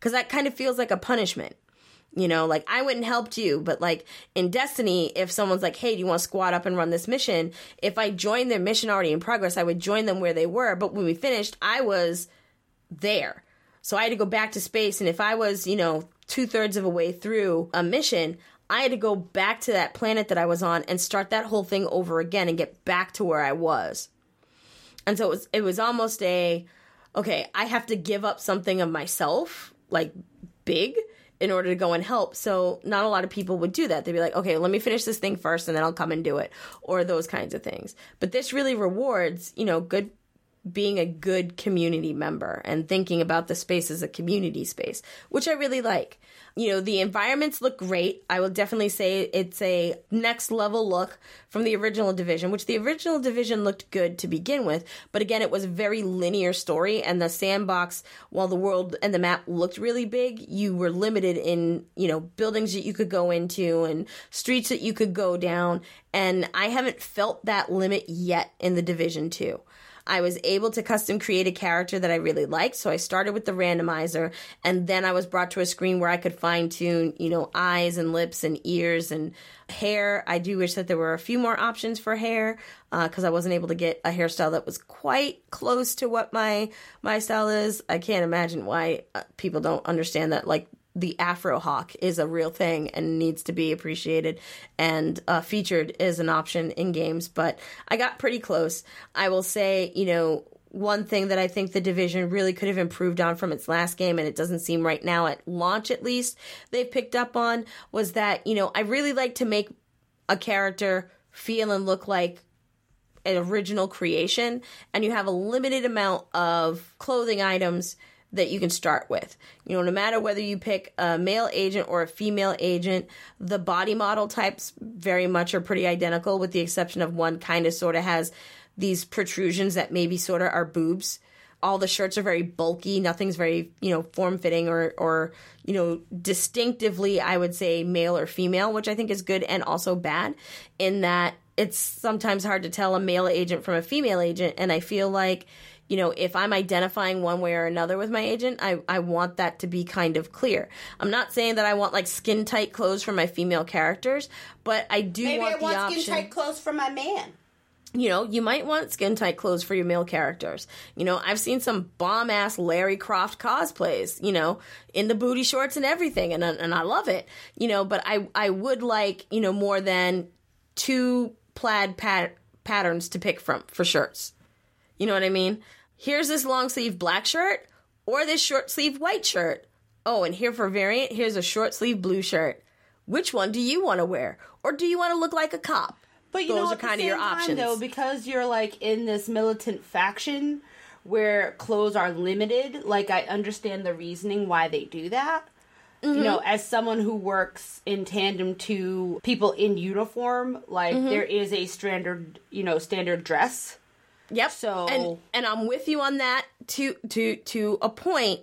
Cuz that kind of feels like a punishment. You know, like I went and helped you, but like in Destiny, if someone's like, "Hey, do you want to squad up and run this mission?" If I joined their mission already in progress, I would join them where they were, but when we finished, I was there. So I had to go back to space. And if I was, you know, two thirds of a way through a mission, I had to go back to that planet that I was on and start that whole thing over again and get back to where I was. And so it was, it was almost a, okay, I have to give up something of myself, like big, in order to go and help. So not a lot of people would do that. They'd be like, okay, let me finish this thing first and then I'll come and do it, or those kinds of things. But this really rewards, you know, good being a good community member and thinking about the space as a community space, which I really like. You know, the environments look great. I will definitely say it's a next level look from the original division, which the original division looked good to begin with, but again, it was a very linear story and the sandbox, while the world and the map looked really big, you were limited in, you know, buildings that you could go into and streets that you could go down, and I haven't felt that limit yet in the division 2. I was able to custom create a character that I really liked. So I started with the randomizer and then I was brought to a screen where I could fine tune, you know, eyes and lips and ears and hair. I do wish that there were a few more options for hair because uh, I wasn't able to get a hairstyle that was quite close to what my my style is. I can't imagine why uh, people don't understand that like the Afro Hawk is a real thing and needs to be appreciated and uh, featured as an option in games. But I got pretty close. I will say, you know, one thing that I think the division really could have improved on from its last game, and it doesn't seem right now at launch at least, they've picked up on was that, you know, I really like to make a character feel and look like an original creation, and you have a limited amount of clothing items that you can start with. You know, no matter whether you pick a male agent or a female agent, the body model types very much are pretty identical, with the exception of one kind of sort of has these protrusions that maybe sort of are boobs. All the shirts are very bulky. Nothing's very, you know, form fitting or, or, you know, distinctively, I would say male or female, which I think is good and also bad in that it's sometimes hard to tell a male agent from a female agent. And I feel like, you know, if I'm identifying one way or another with my agent, I, I want that to be kind of clear. I'm not saying that I want like skin tight clothes for my female characters, but I do Maybe want I want the option. skin tight clothes for my man. you know, you might want skin tight clothes for your male characters. You know, I've seen some bomb ass Lara Croft cosplays, you know, in the booty shorts and everything, and and I love it. You know, but I I would like you know more than two plaid pat- patterns to pick from for shirts. You know what I mean? Here's this long sleeve black shirt or this short sleeve white shirt. Oh, and here for variant, here's a short sleeve blue shirt. Which one do you want to wear? Or do you want to look like a cop? But you Those know, are at the kind of your time, options. though, because you're like in this militant faction where clothes are limited. Like I understand the reasoning why they do that. Mm-hmm. You know, as someone who works in tandem to people in uniform, like Mm-hmm. there is a standard, you know, standard dress. Yep. So- and and I'm with you on that to to to a point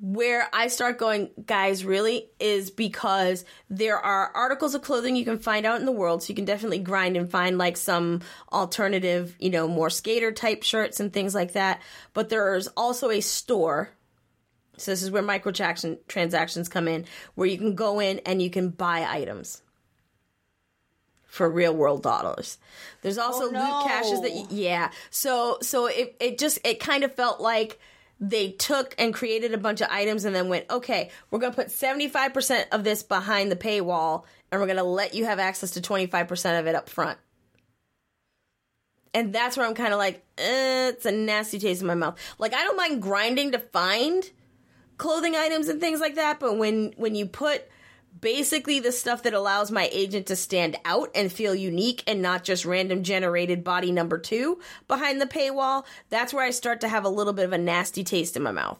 where I start going, guys, really is because there are articles of clothing you can find out in the world, so you can definitely grind and find like some alternative, you know, more skater type shirts and things like that. But there's also a store. So this is where microtransaction transactions come in, where you can go in and you can buy items for real world dollars. There's also Oh, loot caches that yeah. So so it it just it kind of felt like they took and created a bunch of items and then went, "Okay, we're going to put 75% of this behind the paywall and we're going to let you have access to 25% of it up front." And that's where I'm kind of like, eh, it's a nasty taste in my mouth. Like I don't mind grinding to find clothing items and things like that, but when when you put basically the stuff that allows my agent to stand out and feel unique and not just random generated body number 2 behind the paywall, that's where I start to have a little bit of a nasty taste in my mouth.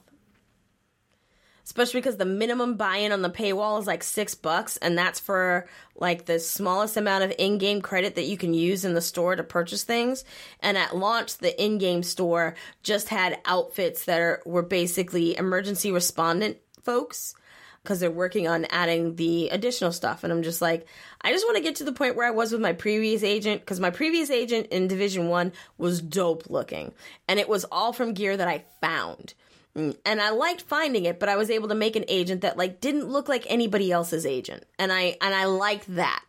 Especially because the minimum buy-in on the paywall is like 6 bucks and that's for like the smallest amount of in-game credit that you can use in the store to purchase things. And at launch the in-game store just had outfits that are were basically emergency respondent folks because they're working on adding the additional stuff. And I'm just like, I just want to get to the point where I was with my previous agent because my previous agent in Division One was dope looking, and it was all from gear that I found. And I liked finding it, but I was able to make an agent that like didn't look like anybody else's agent, and I and I liked that,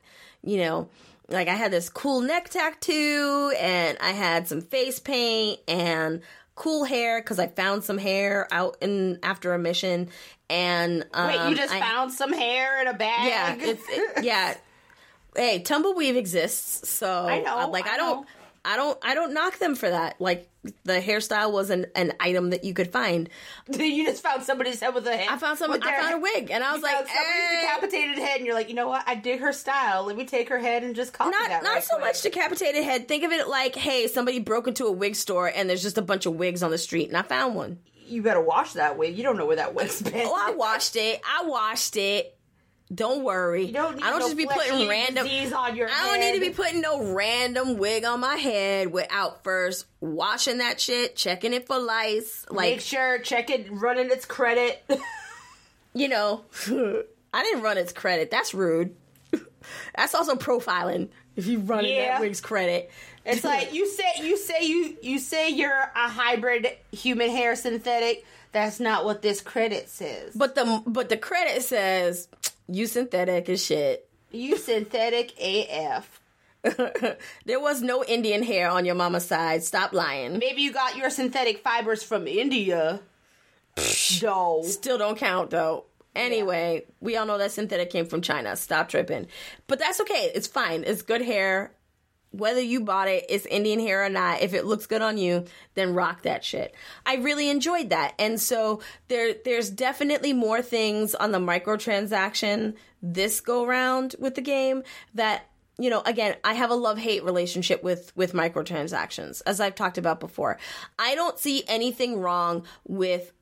you know. Like I had this cool neck tattoo, and I had some face paint and cool hair because I found some hair out in after a mission, and um, Wait, you just I- found some hair in a bag? yeah, it's it, yeah. Hey, tumbleweave exists, so I know, uh, like I I, don't. I don't, I don't knock them for that. Like the hairstyle was an, an item that you could find. you just found somebody's head with a head. I found some. I their- found a wig, and I was like, found somebody's eh. decapitated head, and you're like, you know what? I dig her style. Let me take her head and just copy not that. not right so quick. much decapitated head. Think of it like, hey, somebody broke into a wig store, and there's just a bunch of wigs on the street, and I found one. You better wash that wig. You don't know where that wig's been. Oh, I washed it. I washed it. Don't worry. Don't I don't no just be putting random. on your I don't need to be putting no random wig on my head without first washing that shit, checking it for lice. like Make sure check it, running its credit. you know, I didn't run its credit. That's rude. That's also profiling. If you run Yeah. that wig's credit, It's like you say you say you you say you're a hybrid human hair synthetic. That's not what this credit says. but the but the credit says you synthetic as shit. You synthetic AF. there was no Indian hair on your mama's side. Stop lying. Maybe you got your synthetic fibers from India. Dough. Still don't count though. Anyway, we all know that synthetic came from China. Stop tripping. But that's okay. It's fine. It's good hair. Whether you bought it, it's Indian hair or not. If it looks good on you, then rock that shit. I really enjoyed that. And so there there's definitely more things on the microtransaction this go round with the game that you know again i have a love-hate relationship with with microtransactions as i've talked about before i don't see anything wrong with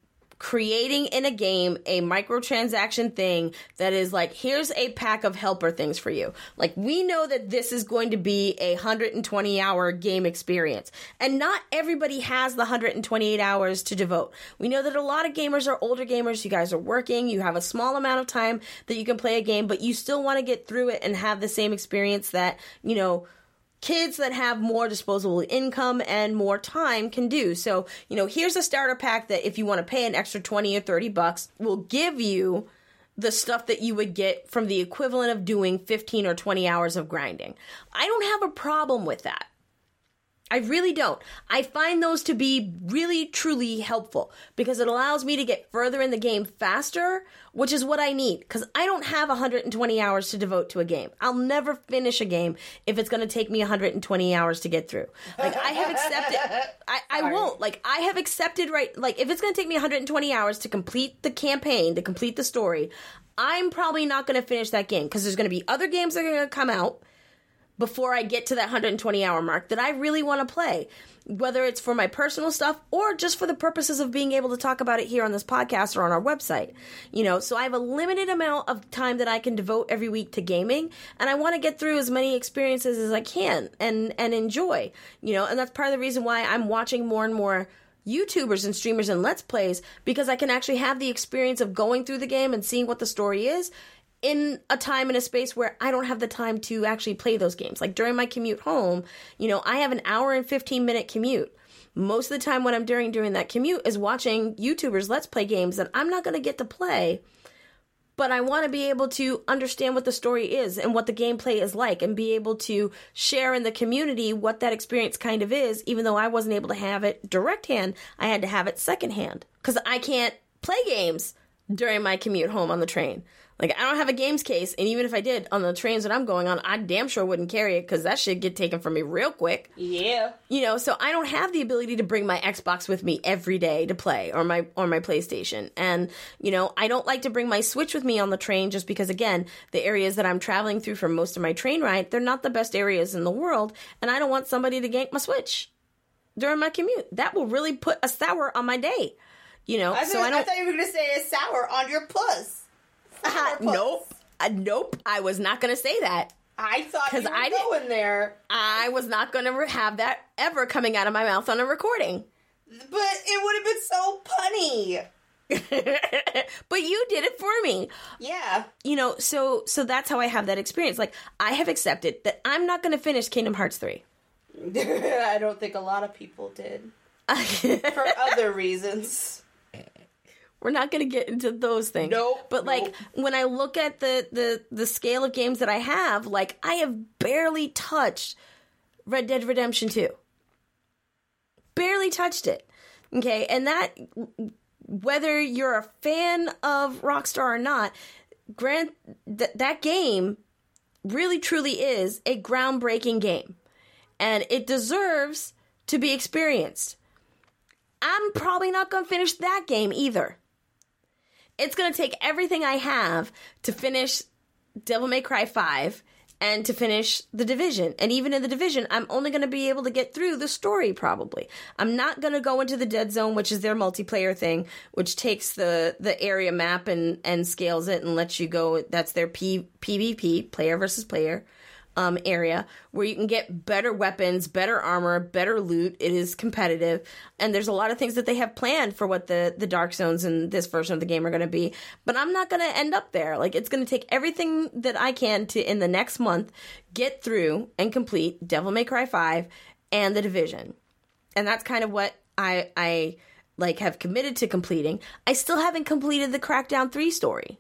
creating in a game a microtransaction thing that is like here's a pack of helper things for you. Like we know that this is going to be a 120 hour game experience. And not everybody has the 128 hours to devote. We know that a lot of gamers are older gamers. You guys are working. You have a small amount of time that you can play a game but you still want to get through it and have the same experience that you know kids that have more disposable income and more time can do. So, you know, here's a starter pack that if you want to pay an extra 20 or 30 bucks, will give you the stuff that you would get from the equivalent of doing 15 or 20 hours of grinding. I don't have a problem with that. I really don't. I find those to be really, truly helpful because it allows me to get further in the game faster, which is what I need. Because I don't have 120 hours to devote to a game. I'll never finish a game if it's going to take me 120 hours to get through. Like, I have accepted, I, I won't. Like, I have accepted, right? Like, if it's going to take me 120 hours to complete the campaign, to complete the story, I'm probably not going to finish that game because there's going to be other games that are going to come out before I get to that 120 hour mark that I really want to play, whether it's for my personal stuff or just for the purposes of being able to talk about it here on this podcast or on our website. You know, so I have a limited amount of time that I can devote every week to gaming, and I want to get through as many experiences as I can and and enjoy. You know, and that's part of the reason why I'm watching more and more YouTubers and streamers and Let's Plays because I can actually have the experience of going through the game and seeing what the story is in a time and a space where I don't have the time to actually play those games. Like during my commute home, you know, I have an hour and 15 minute commute. Most of the time what I'm doing during that commute is watching YouTubers let's play games that I'm not going to get to play, but I want to be able to understand what the story is and what the gameplay is like and be able to share in the community what that experience kind of is even though I wasn't able to have it direct hand, I had to have it second hand cuz I can't play games during my commute home on the train. Like I don't have a games case, and even if I did on the trains that I'm going on, I damn sure wouldn't carry it because that shit get taken from me real quick. Yeah. You know, so I don't have the ability to bring my Xbox with me every day to play or my or my PlayStation. And, you know, I don't like to bring my Switch with me on the train just because again, the areas that I'm traveling through for most of my train ride, they're not the best areas in the world, and I don't want somebody to gank my Switch during my commute. That will really put a sour on my day. You know, I, so thought- I I thought you were going to say a sour on your puss. Nope. Uh, nope. I was not going to say that. I thought 'Cause you were I didn't- there, I was not going to have that ever coming out of my mouth on a recording. but it would have been so punny. but you did it for me. Yeah. You know, so so that's how I have that experience. Like I have accepted that I'm not going to finish Kingdom Hearts 3. I don't think a lot of people did. For other reasons. We're not going to get into those things. Nope, But like nope. when I look at the the the scale of games that I have, like I have barely touched Red Dead Redemption 2. Barely touched it. Okay? And that whether you're a fan of Rockstar or not, grant th- that game really truly is a groundbreaking game. And it deserves to be experienced. I'm probably not going to finish that game either. It's going to take everything I have to finish Devil May Cry 5 and to finish The Division. And even in The Division, I'm only going to be able to get through the story probably. I'm not going to go into the Dead Zone, which is their multiplayer thing, which takes the the area map and and scales it and lets you go that's their P, PvP, player versus player um, area where you can get better weapons, better armor, better loot. It is competitive, and there's a lot of things that they have planned for what the the Dark Zones in this version of the game are going to be. But I'm not going to end up there. Like it's going to take everything that I can to in the next month get through and complete Devil May Cry Five and the Division, and that's kind of what I I like have committed to completing. I still haven't completed the Crackdown Three story.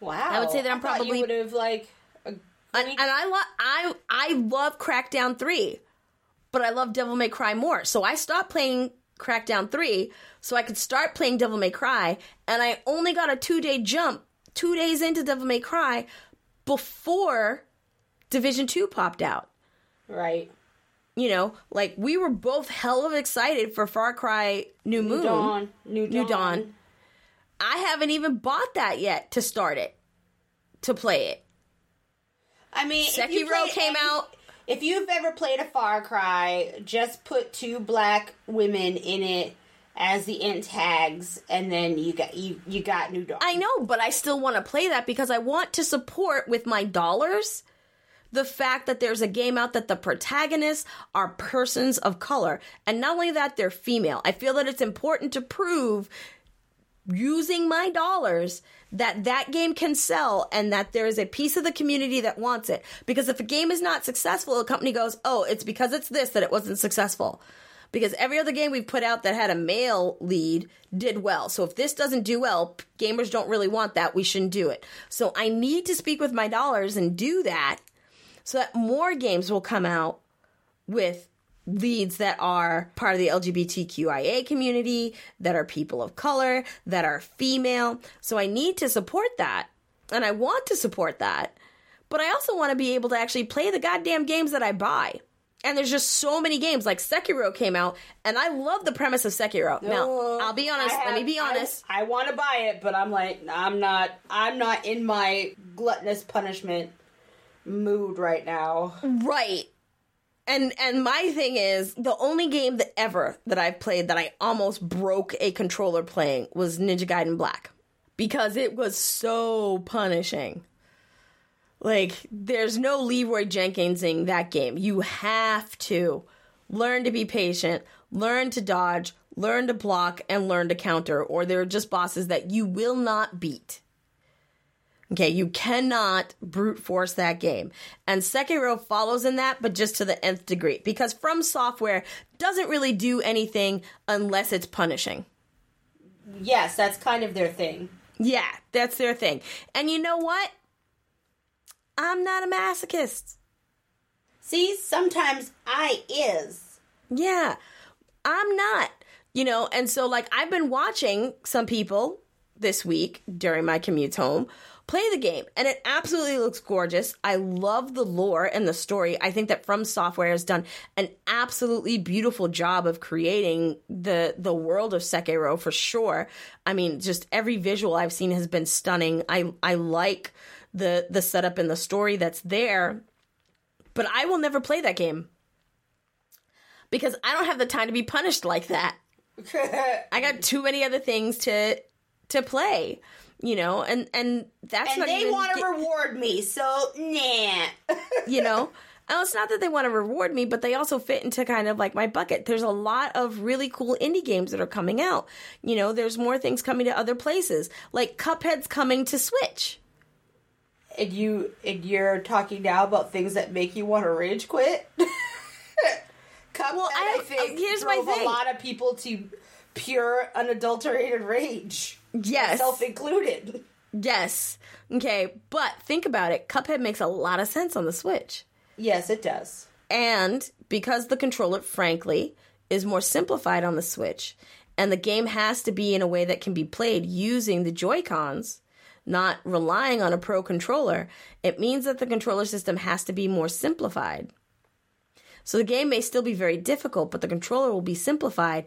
Wow. I would say that I'm probably- you would have like agreed. And, and I love I I love Crackdown three, but I love Devil May Cry more. So I stopped playing Crackdown three so I could start playing Devil May Cry, and I only got a two day jump two days into Devil May Cry before Division two popped out. right. You know, like we were both hell of excited for Far Cry New Moon. Dawn. New Dawn. New Dawn. I haven't even bought that yet to start it, to play it. I mean, Sekiro came any- out. If you've ever played a Far Cry, just put two black women in it as the end tags, and then you got you you got New Dawn. I know, but I still want to play that because I want to support with my dollars the fact that there's a game out that the protagonists are persons of color. And not only that, they're female. I feel that it's important to prove using my dollars that that game can sell and that there is a piece of the community that wants it. Because if a game is not successful, a company goes, oh, it's because it's this that it wasn't successful. Because every other game we've put out that had a male lead did well. So if this doesn't do well, gamers don't really want that. We shouldn't do it. So I need to speak with my dollars and do that so that more games will come out with leads that are part of the LGBTQIA community, that are people of color, that are female. So I need to support that. And I want to support that. But I also want to be able to actually play the goddamn games that I buy. And there's just so many games. Like Sekiro came out, and I love the premise of Sekiro. now, I'll be honest. I let me be honest. I, want to buy it, but I'm like, I'm not. I'm not in my gluttonous punishment mood right now. Right. And and my thing is the only game that ever that I've played that I almost broke a controller playing was Ninja Gaiden Black because it was so punishing. Like there's no Leroy Jenkinsing that game. You have to learn to be patient, learn to dodge, learn to block and learn to counter or there are just bosses that you will not beat. Okay, you cannot brute force that game. And Sekiro follows in that, but just to the nth degree. Because From Software doesn't really do anything unless it's punishing. Yes, that's kind of their thing. Yeah, that's their thing. And you know what? I'm not a masochist. See, sometimes I is. Yeah, I'm not. You know, and so like I've been watching some people this week during my commutes home play the game and it absolutely looks gorgeous. I love the lore and the story. I think that From Software has done an absolutely beautiful job of creating the the world of Sekiro for sure. I mean, just every visual I've seen has been stunning. I I like the the setup and the story that's there. But I will never play that game because I don't have the time to be punished like that. I got too many other things to to play, you know, and and that's and they want to reward me, so nah. you know. And it's not that they want to reward me, but they also fit into kind of like my bucket. There's a lot of really cool indie games that are coming out. You know, there's more things coming to other places. Like Cuphead's coming to Switch. and you and you're talking now about things that make you want to rage quit. Cuphead, Well, I I, think here's my thing. a lot of people to pure unadulterated rage, Yes. self included. Yes. Okay, but think about it. Cuphead makes a lot of sense on the Switch. Yes, it does. And because the controller, frankly, is more simplified on the Switch, and the game has to be in a way that can be played using the Joy Cons, not relying on a pro controller, it means that the controller system has to be more simplified. So the game may still be very difficult, but the controller will be simplified.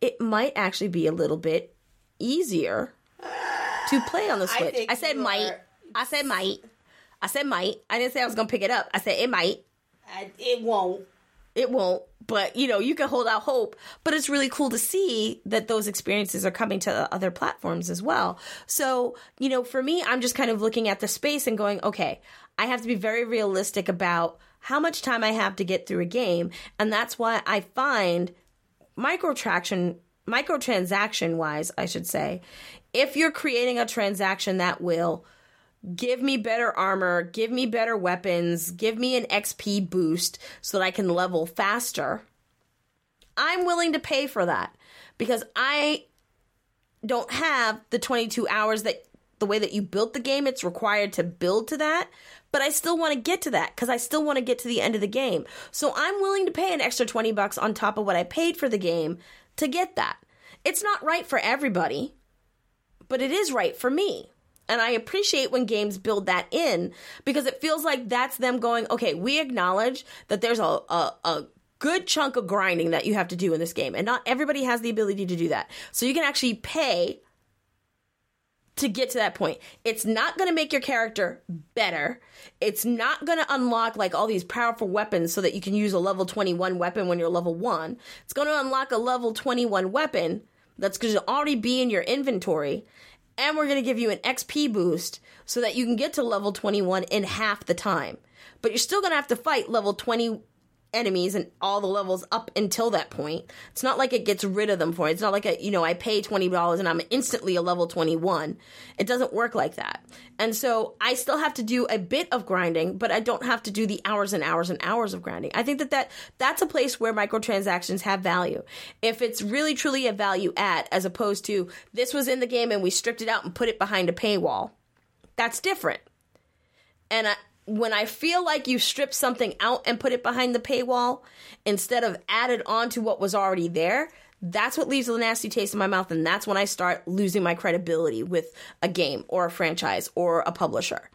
It might actually be a little bit easier to play on the Switch. think I, said might. are- I said might. I said might. I didn't say I was going to pick it up. I said it might. I, it won't. It won't, but you know, you can hold out hope. But it's really cool to see that those experiences are coming to other platforms as well. So, you know, for me, I'm just kind of looking at the space and going, okay, I have to be very realistic about how much time I have to get through a game. And that's why I find microtraction microtransaction wise, I should say, if you're creating a transaction that will give me better armor, give me better weapons, give me an XP boost so that I can level faster, I'm willing to pay for that because I don't have the 22 hours that the way that you built the game it's required to build to that but I still want to get to that cuz I still want to get to the end of the game. So I'm willing to pay an extra 20 bucks on top of what I paid for the game to get that. It's not right for everybody, but it is right for me. And I appreciate when games build that in because it feels like that's them going, okay, we acknowledge that there's a, a, a good chunk of grinding that you have to do in this game. And not everybody has the ability to do that. So you can actually pay to get to that point. It's not going to make your character better. It's not going to unlock like all these powerful weapons so that you can use a level 21 weapon when you're level 1. It's going to unlock a level 21 weapon that's going to already be in your inventory. And we're going to give you an XP boost so that you can get to level 21 in half the time. But you're still going to have to fight level 20 enemies and all the levels up until that point. It's not like it gets rid of them for you. It's not like a, you know, I pay $20 and I'm instantly a level 21. It doesn't work like that. And so I still have to do a bit of grinding, but I don't have to do the hours and hours and hours of grinding. I think that, that that's a place where microtransactions have value. If it's really truly a value add as opposed to this was in the game and we stripped it out and put it behind a paywall. That's different. And I, when I feel like you strip something out and put it behind the paywall instead of added on to what was already there, that's what leaves a nasty taste in my mouth. And that's when I start losing my credibility with a game or a franchise or a publisher.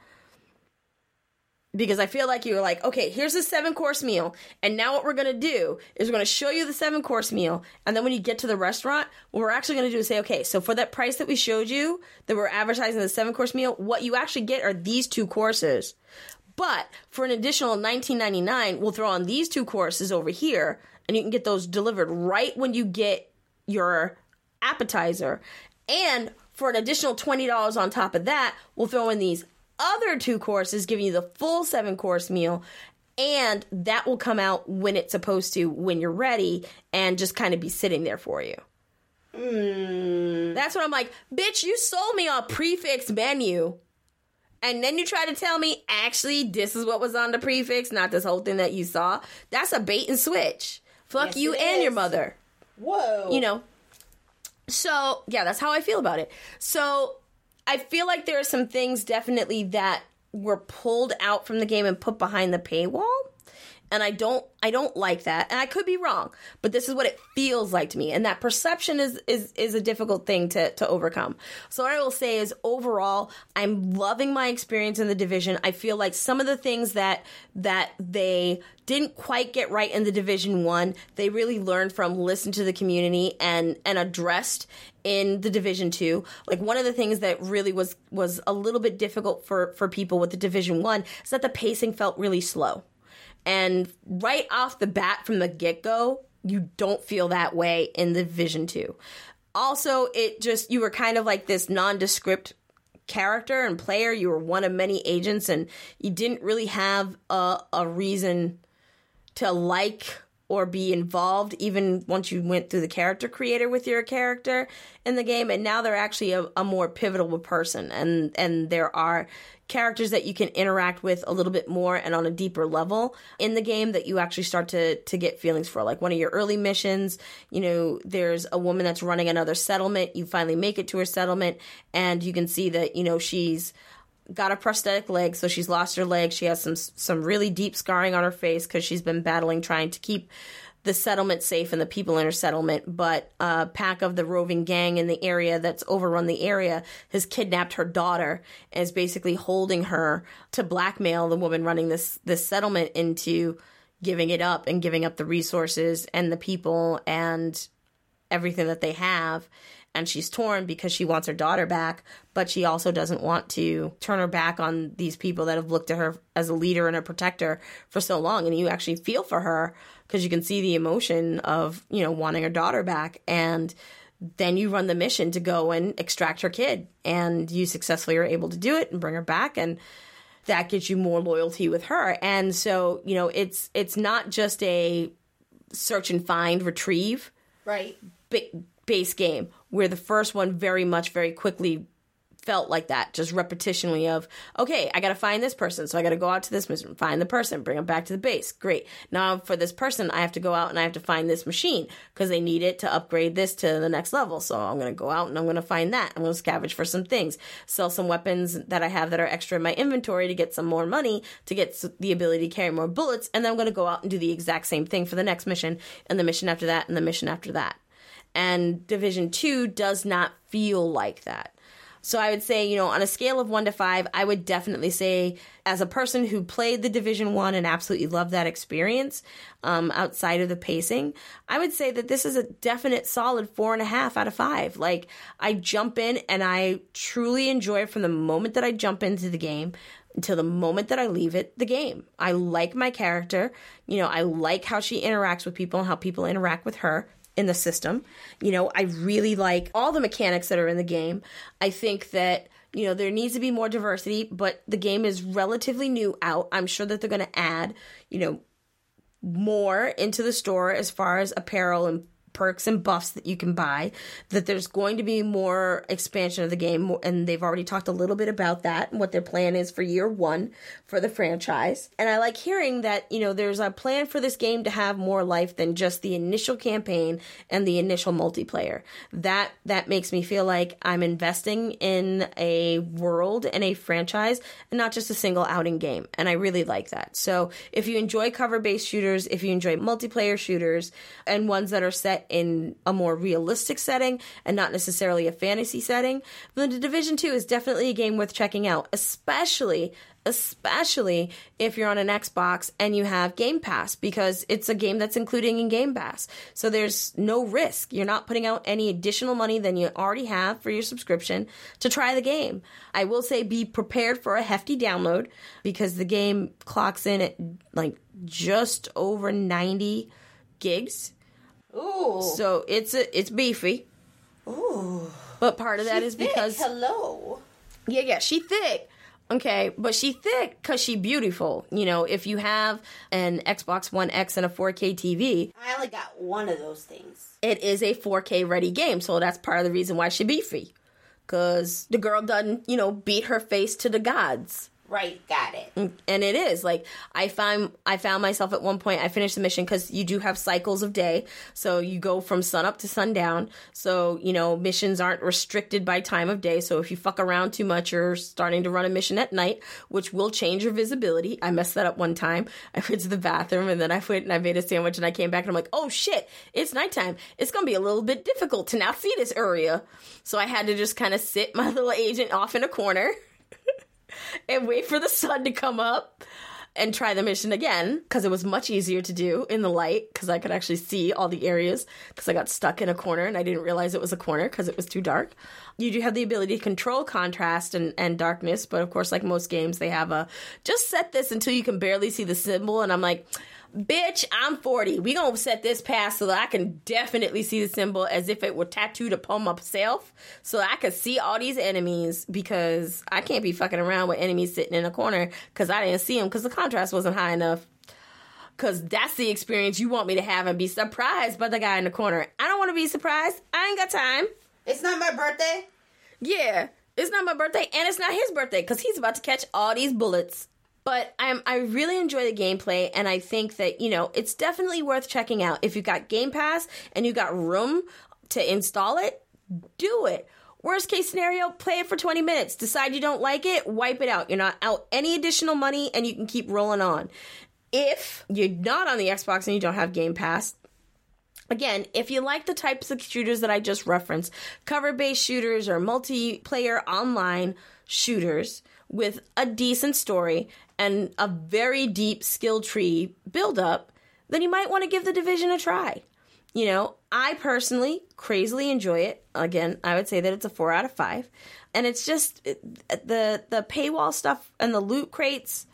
Because I feel like you're like, okay, here's a seven course meal. And now what we're going to do is we're going to show you the seven course meal. And then when you get to the restaurant, what we're actually going to do is say, okay, so for that price that we showed you, that we're advertising the seven course meal, what you actually get are these two courses. But for an additional $19.99, we'll throw on these two courses over here, and you can get those delivered right when you get your appetizer. And for an additional $20 on top of that, we'll throw in these other two courses, giving you the full seven course meal. And that will come out when it's supposed to, when you're ready, and just kind of be sitting there for you. Hmm. That's what I'm like, bitch, you sold me a prix fixe menu. And then you try to tell me, actually, this is what was on the prix fixe, not this whole thing that you saw. That's a bait and switch. Fuck Yes, you and your mother. Whoa. You know. So, yeah, that's how I feel about it. So, I feel like there are some things definitely that were pulled out from the game and put behind the paywall. And I don't I don't like that. And I could be wrong, but this is what it feels like to me. And that perception is is is a difficult thing to to overcome. So what I will say is overall, I'm loving my experience in the division. I feel like some of the things that that they didn't quite get right in the division 1, they really learned from listen to the community and and addressed in the division 2 like one of the things that really was was a little bit difficult for for people with the division 1 is that the pacing felt really slow and right off the bat from the get go, you don't feel that way in the Division 2. Also, it just, you were kind of like this nondescript character and player. You were one of many agents, and you didn't really have a, a reason to like or be involved even once you went through the character creator with your character in the game. And now they're actually a, a more pivotal person. And and there are characters that you can interact with a little bit more and on a deeper level in the game that you actually start to to get feelings for. Like one of your early missions you know there's a woman that's running another settlement. You finally make it to her settlement. And you can see that you know she's got a prosthetic leg, so she's lost her leg. She has some some really deep scarring on her face because she's been battling trying to keep the settlement safe and the people in her settlement. But a pack of the roving gang in the area that's overrun the area has kidnapped her daughter and is basically holding her to blackmail the woman running this this settlement into giving it up and giving up the resources and the people and everything that they have and she's torn because she wants her daughter back, but she also doesn't want to turn her back on these people that have looked at her as a leader and a protector for so long. And you actually feel for her because you can see the emotion of, you know, wanting her daughter back. And then you run the mission to go and extract her kid. And you successfully are able to do it and bring her back. And that gets you more loyalty with her. And so, you know, it's it's not just a search and find retrieve right. ba- base game where the first one very much very quickly felt like that just repetitionally of okay i gotta find this person so i gotta go out to this mission find the person bring them back to the base. Great. Now for this person i have to go out and i have to find this machine because they need it to upgrade this to the next level. So i'm gonna go out and i'm gonna find that. I'm gonna scavenge for some things sell some weapons that i have that are extra in my inventory to get some more money to get the ability to carry more bullets and then i'm gonna go out and do the exact same thing for the next mission and the mission after that and the mission after that and division 2 does not feel like that so i would say you know on a scale of 1 to 5 i would definitely say as a person who played the division 1 and absolutely loved that experience um, outside of the pacing i would say that this is a definite solid four and a half out of five like i jump in and i truly enjoy it from the moment that i jump into the game until the moment that I leave it, the game. I like my character. You know, I like how she interacts with people and how people interact with her in the system. You know, I really like all the mechanics that are in the game. I think that, you know, there needs to be more diversity, but the game is relatively new out. I'm sure that they're going to add, you know, more into the store as far as apparel and perks and buffs that you can buy, that there's going to be more expansion of the game, and they've already talked a little bit about that and what their plan is for year one for the franchise. And I like hearing that, you know, there's a plan for this game to have more life than just the initial campaign and the initial multiplayer. That that makes me feel like I'm investing in a world and a franchise and not just a single outing game. And I really like that. So if you enjoy cover based shooters, if you enjoy multiplayer shooters and ones that are set in a more realistic setting and not necessarily a fantasy setting, then the Division 2 is definitely a game worth checking out, especially especially if you're on an Xbox and you have Game Pass because it's a game that's including in Game Pass. So there's no risk. You're not putting out any additional money than you already have for your subscription to try the game. I will say be prepared for a hefty download because the game clocks in at like just over 90 gigs. Ooh. So it's a, it's beefy. Ooh. But part of that is Thick, because hello. yeah, yeah, she thick. Okay, but she thick because she beautiful. You know, if you have an Xbox One X and a 4K TV, I only got one of those things. it is a 4K ready game. So that's part of the reason why she beefy. Cause the girl doesn't, you know, beat her face to the gods. Right, got it. and it is like I found I found myself at one point I finished the mission because you do have cycles of day, so you go from sun up to sundown. So you know missions aren't restricted by time of day. So if you fuck around too much, you're starting to run a mission at night, which will change your visibility. I messed that up one time. I went to the bathroom and then I went and I made a sandwich and I came back and I'm like, oh shit, it's nighttime. It's gonna be a little bit difficult to now see this area. So I had to just kind of sit my little agent off in a corner and wait for the sun to come up and try the mission again because it was much easier to do in the light because I could actually see all the areas because I got stuck in a corner and I didn't realize it was a corner because it was too dark. You do have the ability to control contrast and, and darkness, but of course, like most games, they have a just set this until you can barely see the symbol. And I'm like, bitch, I'm 40. We gonna set this past so that I can definitely see the symbol as if it were tattooed upon myself, so I could see all these enemies because I can't be fucking around with enemies sitting in a corner because I didn't see them because the contrast wasn't high enough. Cause that's the experience you want me to have and be surprised by the guy in the corner. I don't want to be surprised. I ain't got time. It's not my birthday. Yeah, it's not my birthday, and it's not his birthday because he's about to catch all these bullets. But I'm I really enjoy the gameplay, and I think that you know it's definitely worth checking out. If you've got Game Pass and you got room to install it, do it. Worst case scenario, play it for 20 minutes. Decide you don't like it, wipe it out. You're not out any additional money, and you can keep rolling on. If you're not on the Xbox and you don't have Game Pass, Again, if you like the types of shooters that I just referenced, cover based shooters or multiplayer online shooters with a decent story and a very deep skill tree build up, then you might want to give the division a try. You know, I personally crazily enjoy it. Again, I would say that it's a 4 out of 5. And it's just the the paywall stuff and the loot crates,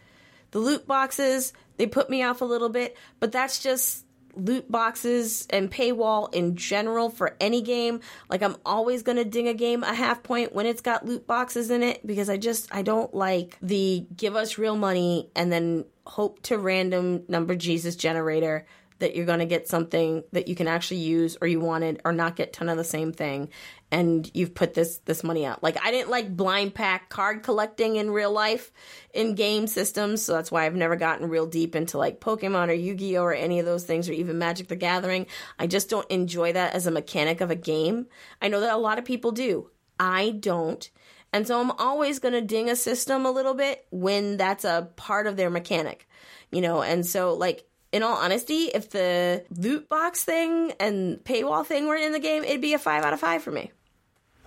the loot boxes, they put me off a little bit, but that's just loot boxes and paywall in general for any game. Like I'm always going to ding a game a half point when it's got loot boxes in it because I just I don't like the give us real money and then hope to random number Jesus generator that you're going to get something that you can actually use or you wanted or not get ton of the same thing and you've put this this money out. Like i didn't like blind pack card collecting in real life in game systems so that's why i've never gotten real deep into like pokemon or yu-gi-oh! or any of those things or even magic the gathering. I just don't enjoy that as a mechanic of a game. I know that a lot of people do. I don't. And so i'm always going to ding a system a little bit when that's a part of their mechanic you know? And so like in all honesty, if the loot box thing and paywall thing were in the game, it'd be a five out of five for me.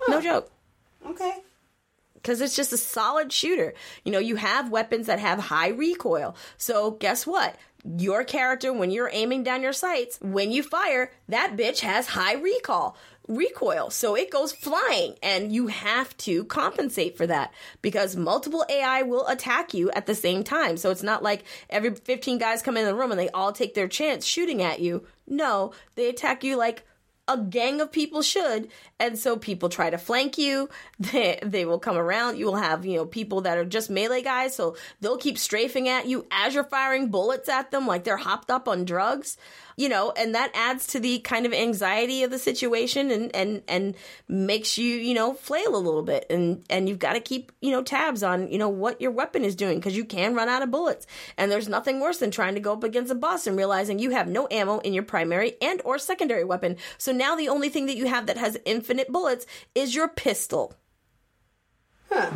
No joke. Okay. Because it's just a solid shooter. You know, you have weapons that have high recoil. So guess what? Your character, when you're aiming down your sights, when you fire, that bitch has high recall recoil. So it goes flying and you have to compensate for that because multiple AI will attack you at the same time. So it's not like every 15 guys come in the room and they all take their chance shooting at you. No, they attack you like a gang of people should. And so people try to flank you. They, they will come around. You will have, you know, people that are just melee guys. So they'll keep strafing at you as you're firing bullets at them like they're hopped up on drugs you know, and that adds to the kind of anxiety of the situation and and and makes you, you know, flail a little bit. And and you've got to keep, you know, tabs on, you know, what your weapon is doing because you can run out of bullets. And there's nothing worse than trying to go up against a boss and realizing you have no ammo in your primary and or secondary weapon. So now the only thing that you have that has infinite bullets is your pistol. Huh.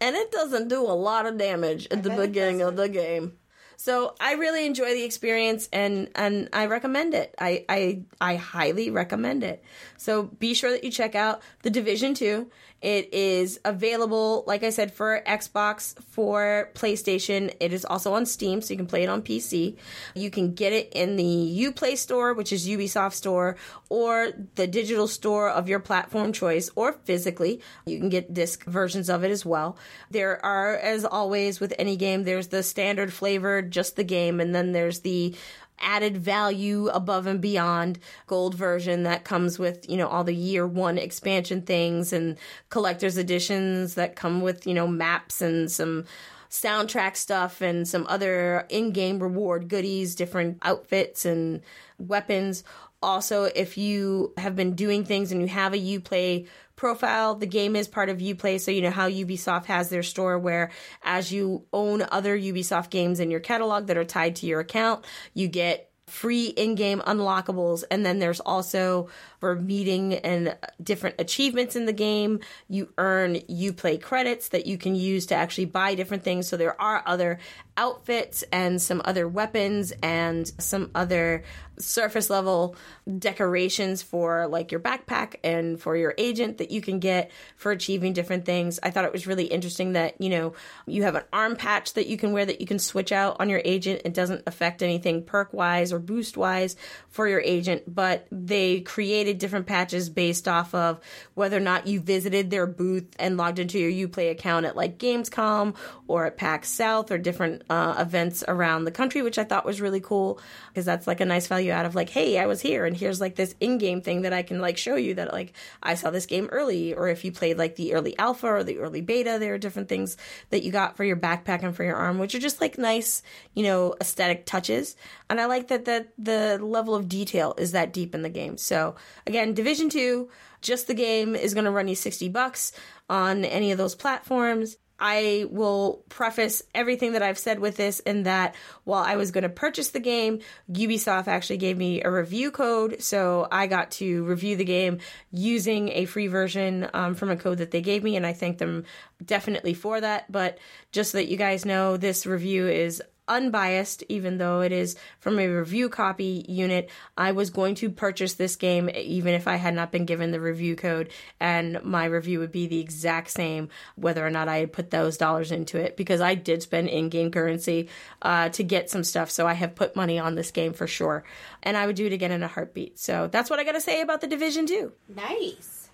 And it doesn't do a lot of damage at the beginning of the game. So I really enjoy the experience and and I recommend it. I I I highly recommend it. So be sure that you check out The Division 2. It is available like I said for Xbox, for PlayStation. It is also on Steam so you can play it on PC. You can get it in the Uplay store, which is Ubisoft store, or the digital store of your platform choice or physically. You can get disc versions of it as well. There are as always with any game there's the standard flavored just the game and then there's the added value above and beyond gold version that comes with you know all the year one expansion things and collector's editions that come with you know maps and some soundtrack stuff and some other in-game reward goodies different outfits and weapons also if you have been doing things and you have a uplay profile the game is part of uplay so you know how ubisoft has their store where as you own other ubisoft games in your catalog that are tied to your account you get free in-game unlockables and then there's also for meeting and different achievements in the game you earn Uplay credits that you can use to actually buy different things so there are other outfits and some other weapons and some other surface level decorations for like your backpack and for your agent that you can get for achieving different things. I thought it was really interesting that, you know, you have an arm patch that you can wear that you can switch out on your agent. It doesn't affect anything perk wise or boost wise for your agent, but they created different patches based off of whether or not you visited their booth and logged into your Uplay account at like Gamescom or at PAX South or different uh, events around the country, which I thought was really cool because that's like a nice value out of like, hey, I was here and here's like this in-game thing that I can like show you that like I saw this game early, or if you played like the early alpha or the early beta, there are different things that you got for your backpack and for your arm, which are just like nice, you know, aesthetic touches. And I like that that the level of detail is that deep in the game. So again, Division Two, just the game is going to run you sixty bucks on any of those platforms. I will preface everything that I've said with this in that while I was going to purchase the game, Ubisoft actually gave me a review code. So I got to review the game using a free version um, from a code that they gave me. And I thank them definitely for that. But just so that you guys know, this review is unbiased, even though it is from a review copy unit. I was going to purchase this game even if I had not been given the review code, and my review would be the exact same whether or not I had put those dollars into it because I did spend in game currency uh, to get some stuff. So I have put money on this game for sure, and I would do it again in a heartbeat. So that's what I got to say about the Division 2. Nice.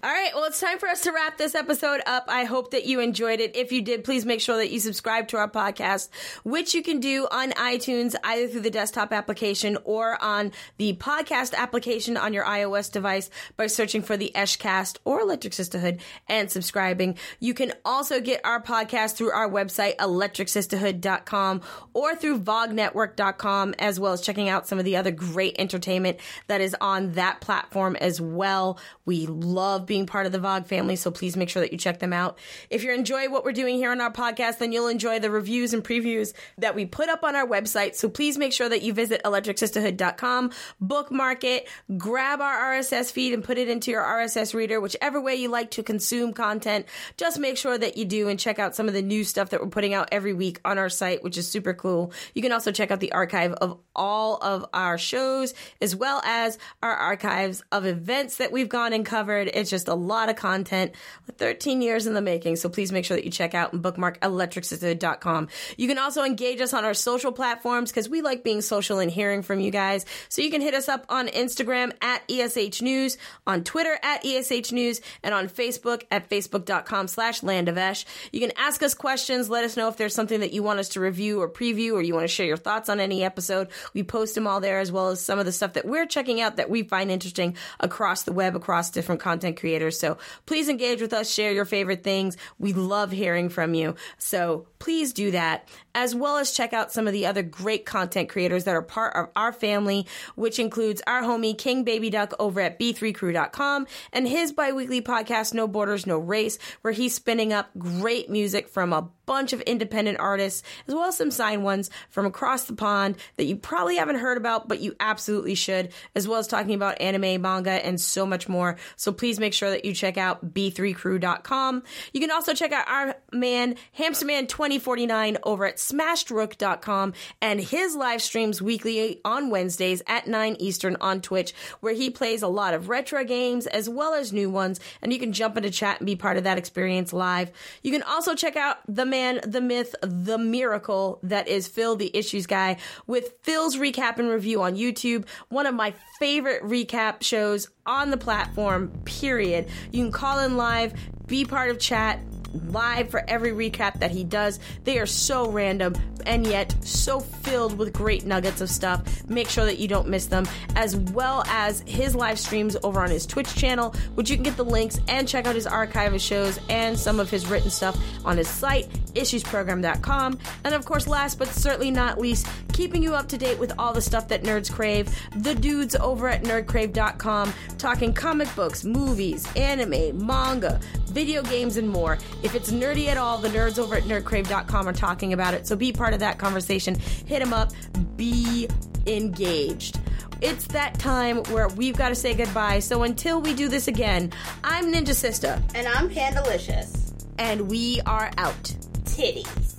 All right, well, it's time for us to wrap this episode up. I hope that you enjoyed it. If you did, please make sure that you subscribe to our podcast, which you can do on iTunes, either through the desktop application or on the podcast application on your iOS device by searching for the Eshcast or Electric Sisterhood and subscribing. You can also get our podcast through our website, electricsisterhood.com, or through vognetwork.com, as well as checking out some of the other great entertainment that is on that platform as well. We love being part of the VOG family, so please make sure that you check them out. If you enjoy what we're doing here on our podcast, then you'll enjoy the reviews and previews that we put up on our website. So please make sure that you visit electricsisterhood.com, bookmark it, grab our RSS feed and put it into your RSS reader, whichever way you like to consume content. Just make sure that you do and check out some of the new stuff that we're putting out every week on our site, which is super cool. You can also check out the archive of all of our shows as well as our archives of events that we've gone and covered. It's just just a lot of content, 13 years in the making. So please make sure that you check out and bookmark electricsisterhood.com. You can also engage us on our social platforms because we like being social and hearing from you guys. So you can hit us up on Instagram at ESH News, on Twitter at ESH News, and on Facebook at facebook.com slash land of Esh. You can ask us questions. Let us know if there's something that you want us to review or preview or you want to share your thoughts on any episode. We post them all there as well as some of the stuff that we're checking out that we find interesting across the web, across different content creators. So please engage with us, share your favorite things. We love hearing from you. So please do that, as well as check out some of the other great content creators that are part of our family, which includes our homie King Baby Duck over at b3crew.com and his bi-weekly podcast, No Borders, No Race, where he's spinning up great music from a bunch of independent artists, as well as some signed ones from across the pond that you probably haven't heard about, but you absolutely should, as well as talking about anime, manga, and so much more. So please make sure that you check out b3crew.com. You can also check out our man Hamster man, Hamsterman2049, over at smashedrook.com and his live streams weekly on Wednesdays at 9 Eastern on Twitch, where he plays a lot of retro games as well as new ones. And you can jump into chat and be part of that experience live. You can also check out the man, the myth, the miracle that is Phil, the issues guy, with Phil's recap and review on YouTube. One of my favorite recap shows on the platform, period. You can call in live, be part of chat live for every recap that he does. They are so random and yet so filled with great nuggets of stuff. Make sure that you don't miss them, as well as his live streams over on his Twitch channel, which you can get the links and check out his archive of shows and some of his written stuff on his site, issuesprogram.com. And of course, last but certainly not least, keeping you up to date with all the stuff that nerds crave. The dudes over at nerdcrave.com talking comic books, movies, anime, manga, video games, and more. If it's nerdy at all, the nerds over at nerdcrave.com are talking about it. So be part of that conversation. Hit them up. Be engaged. It's that time where we've got to say goodbye. So until we do this again, I'm Ninja Sister, And I'm Pandalicious. and we are out. Titties.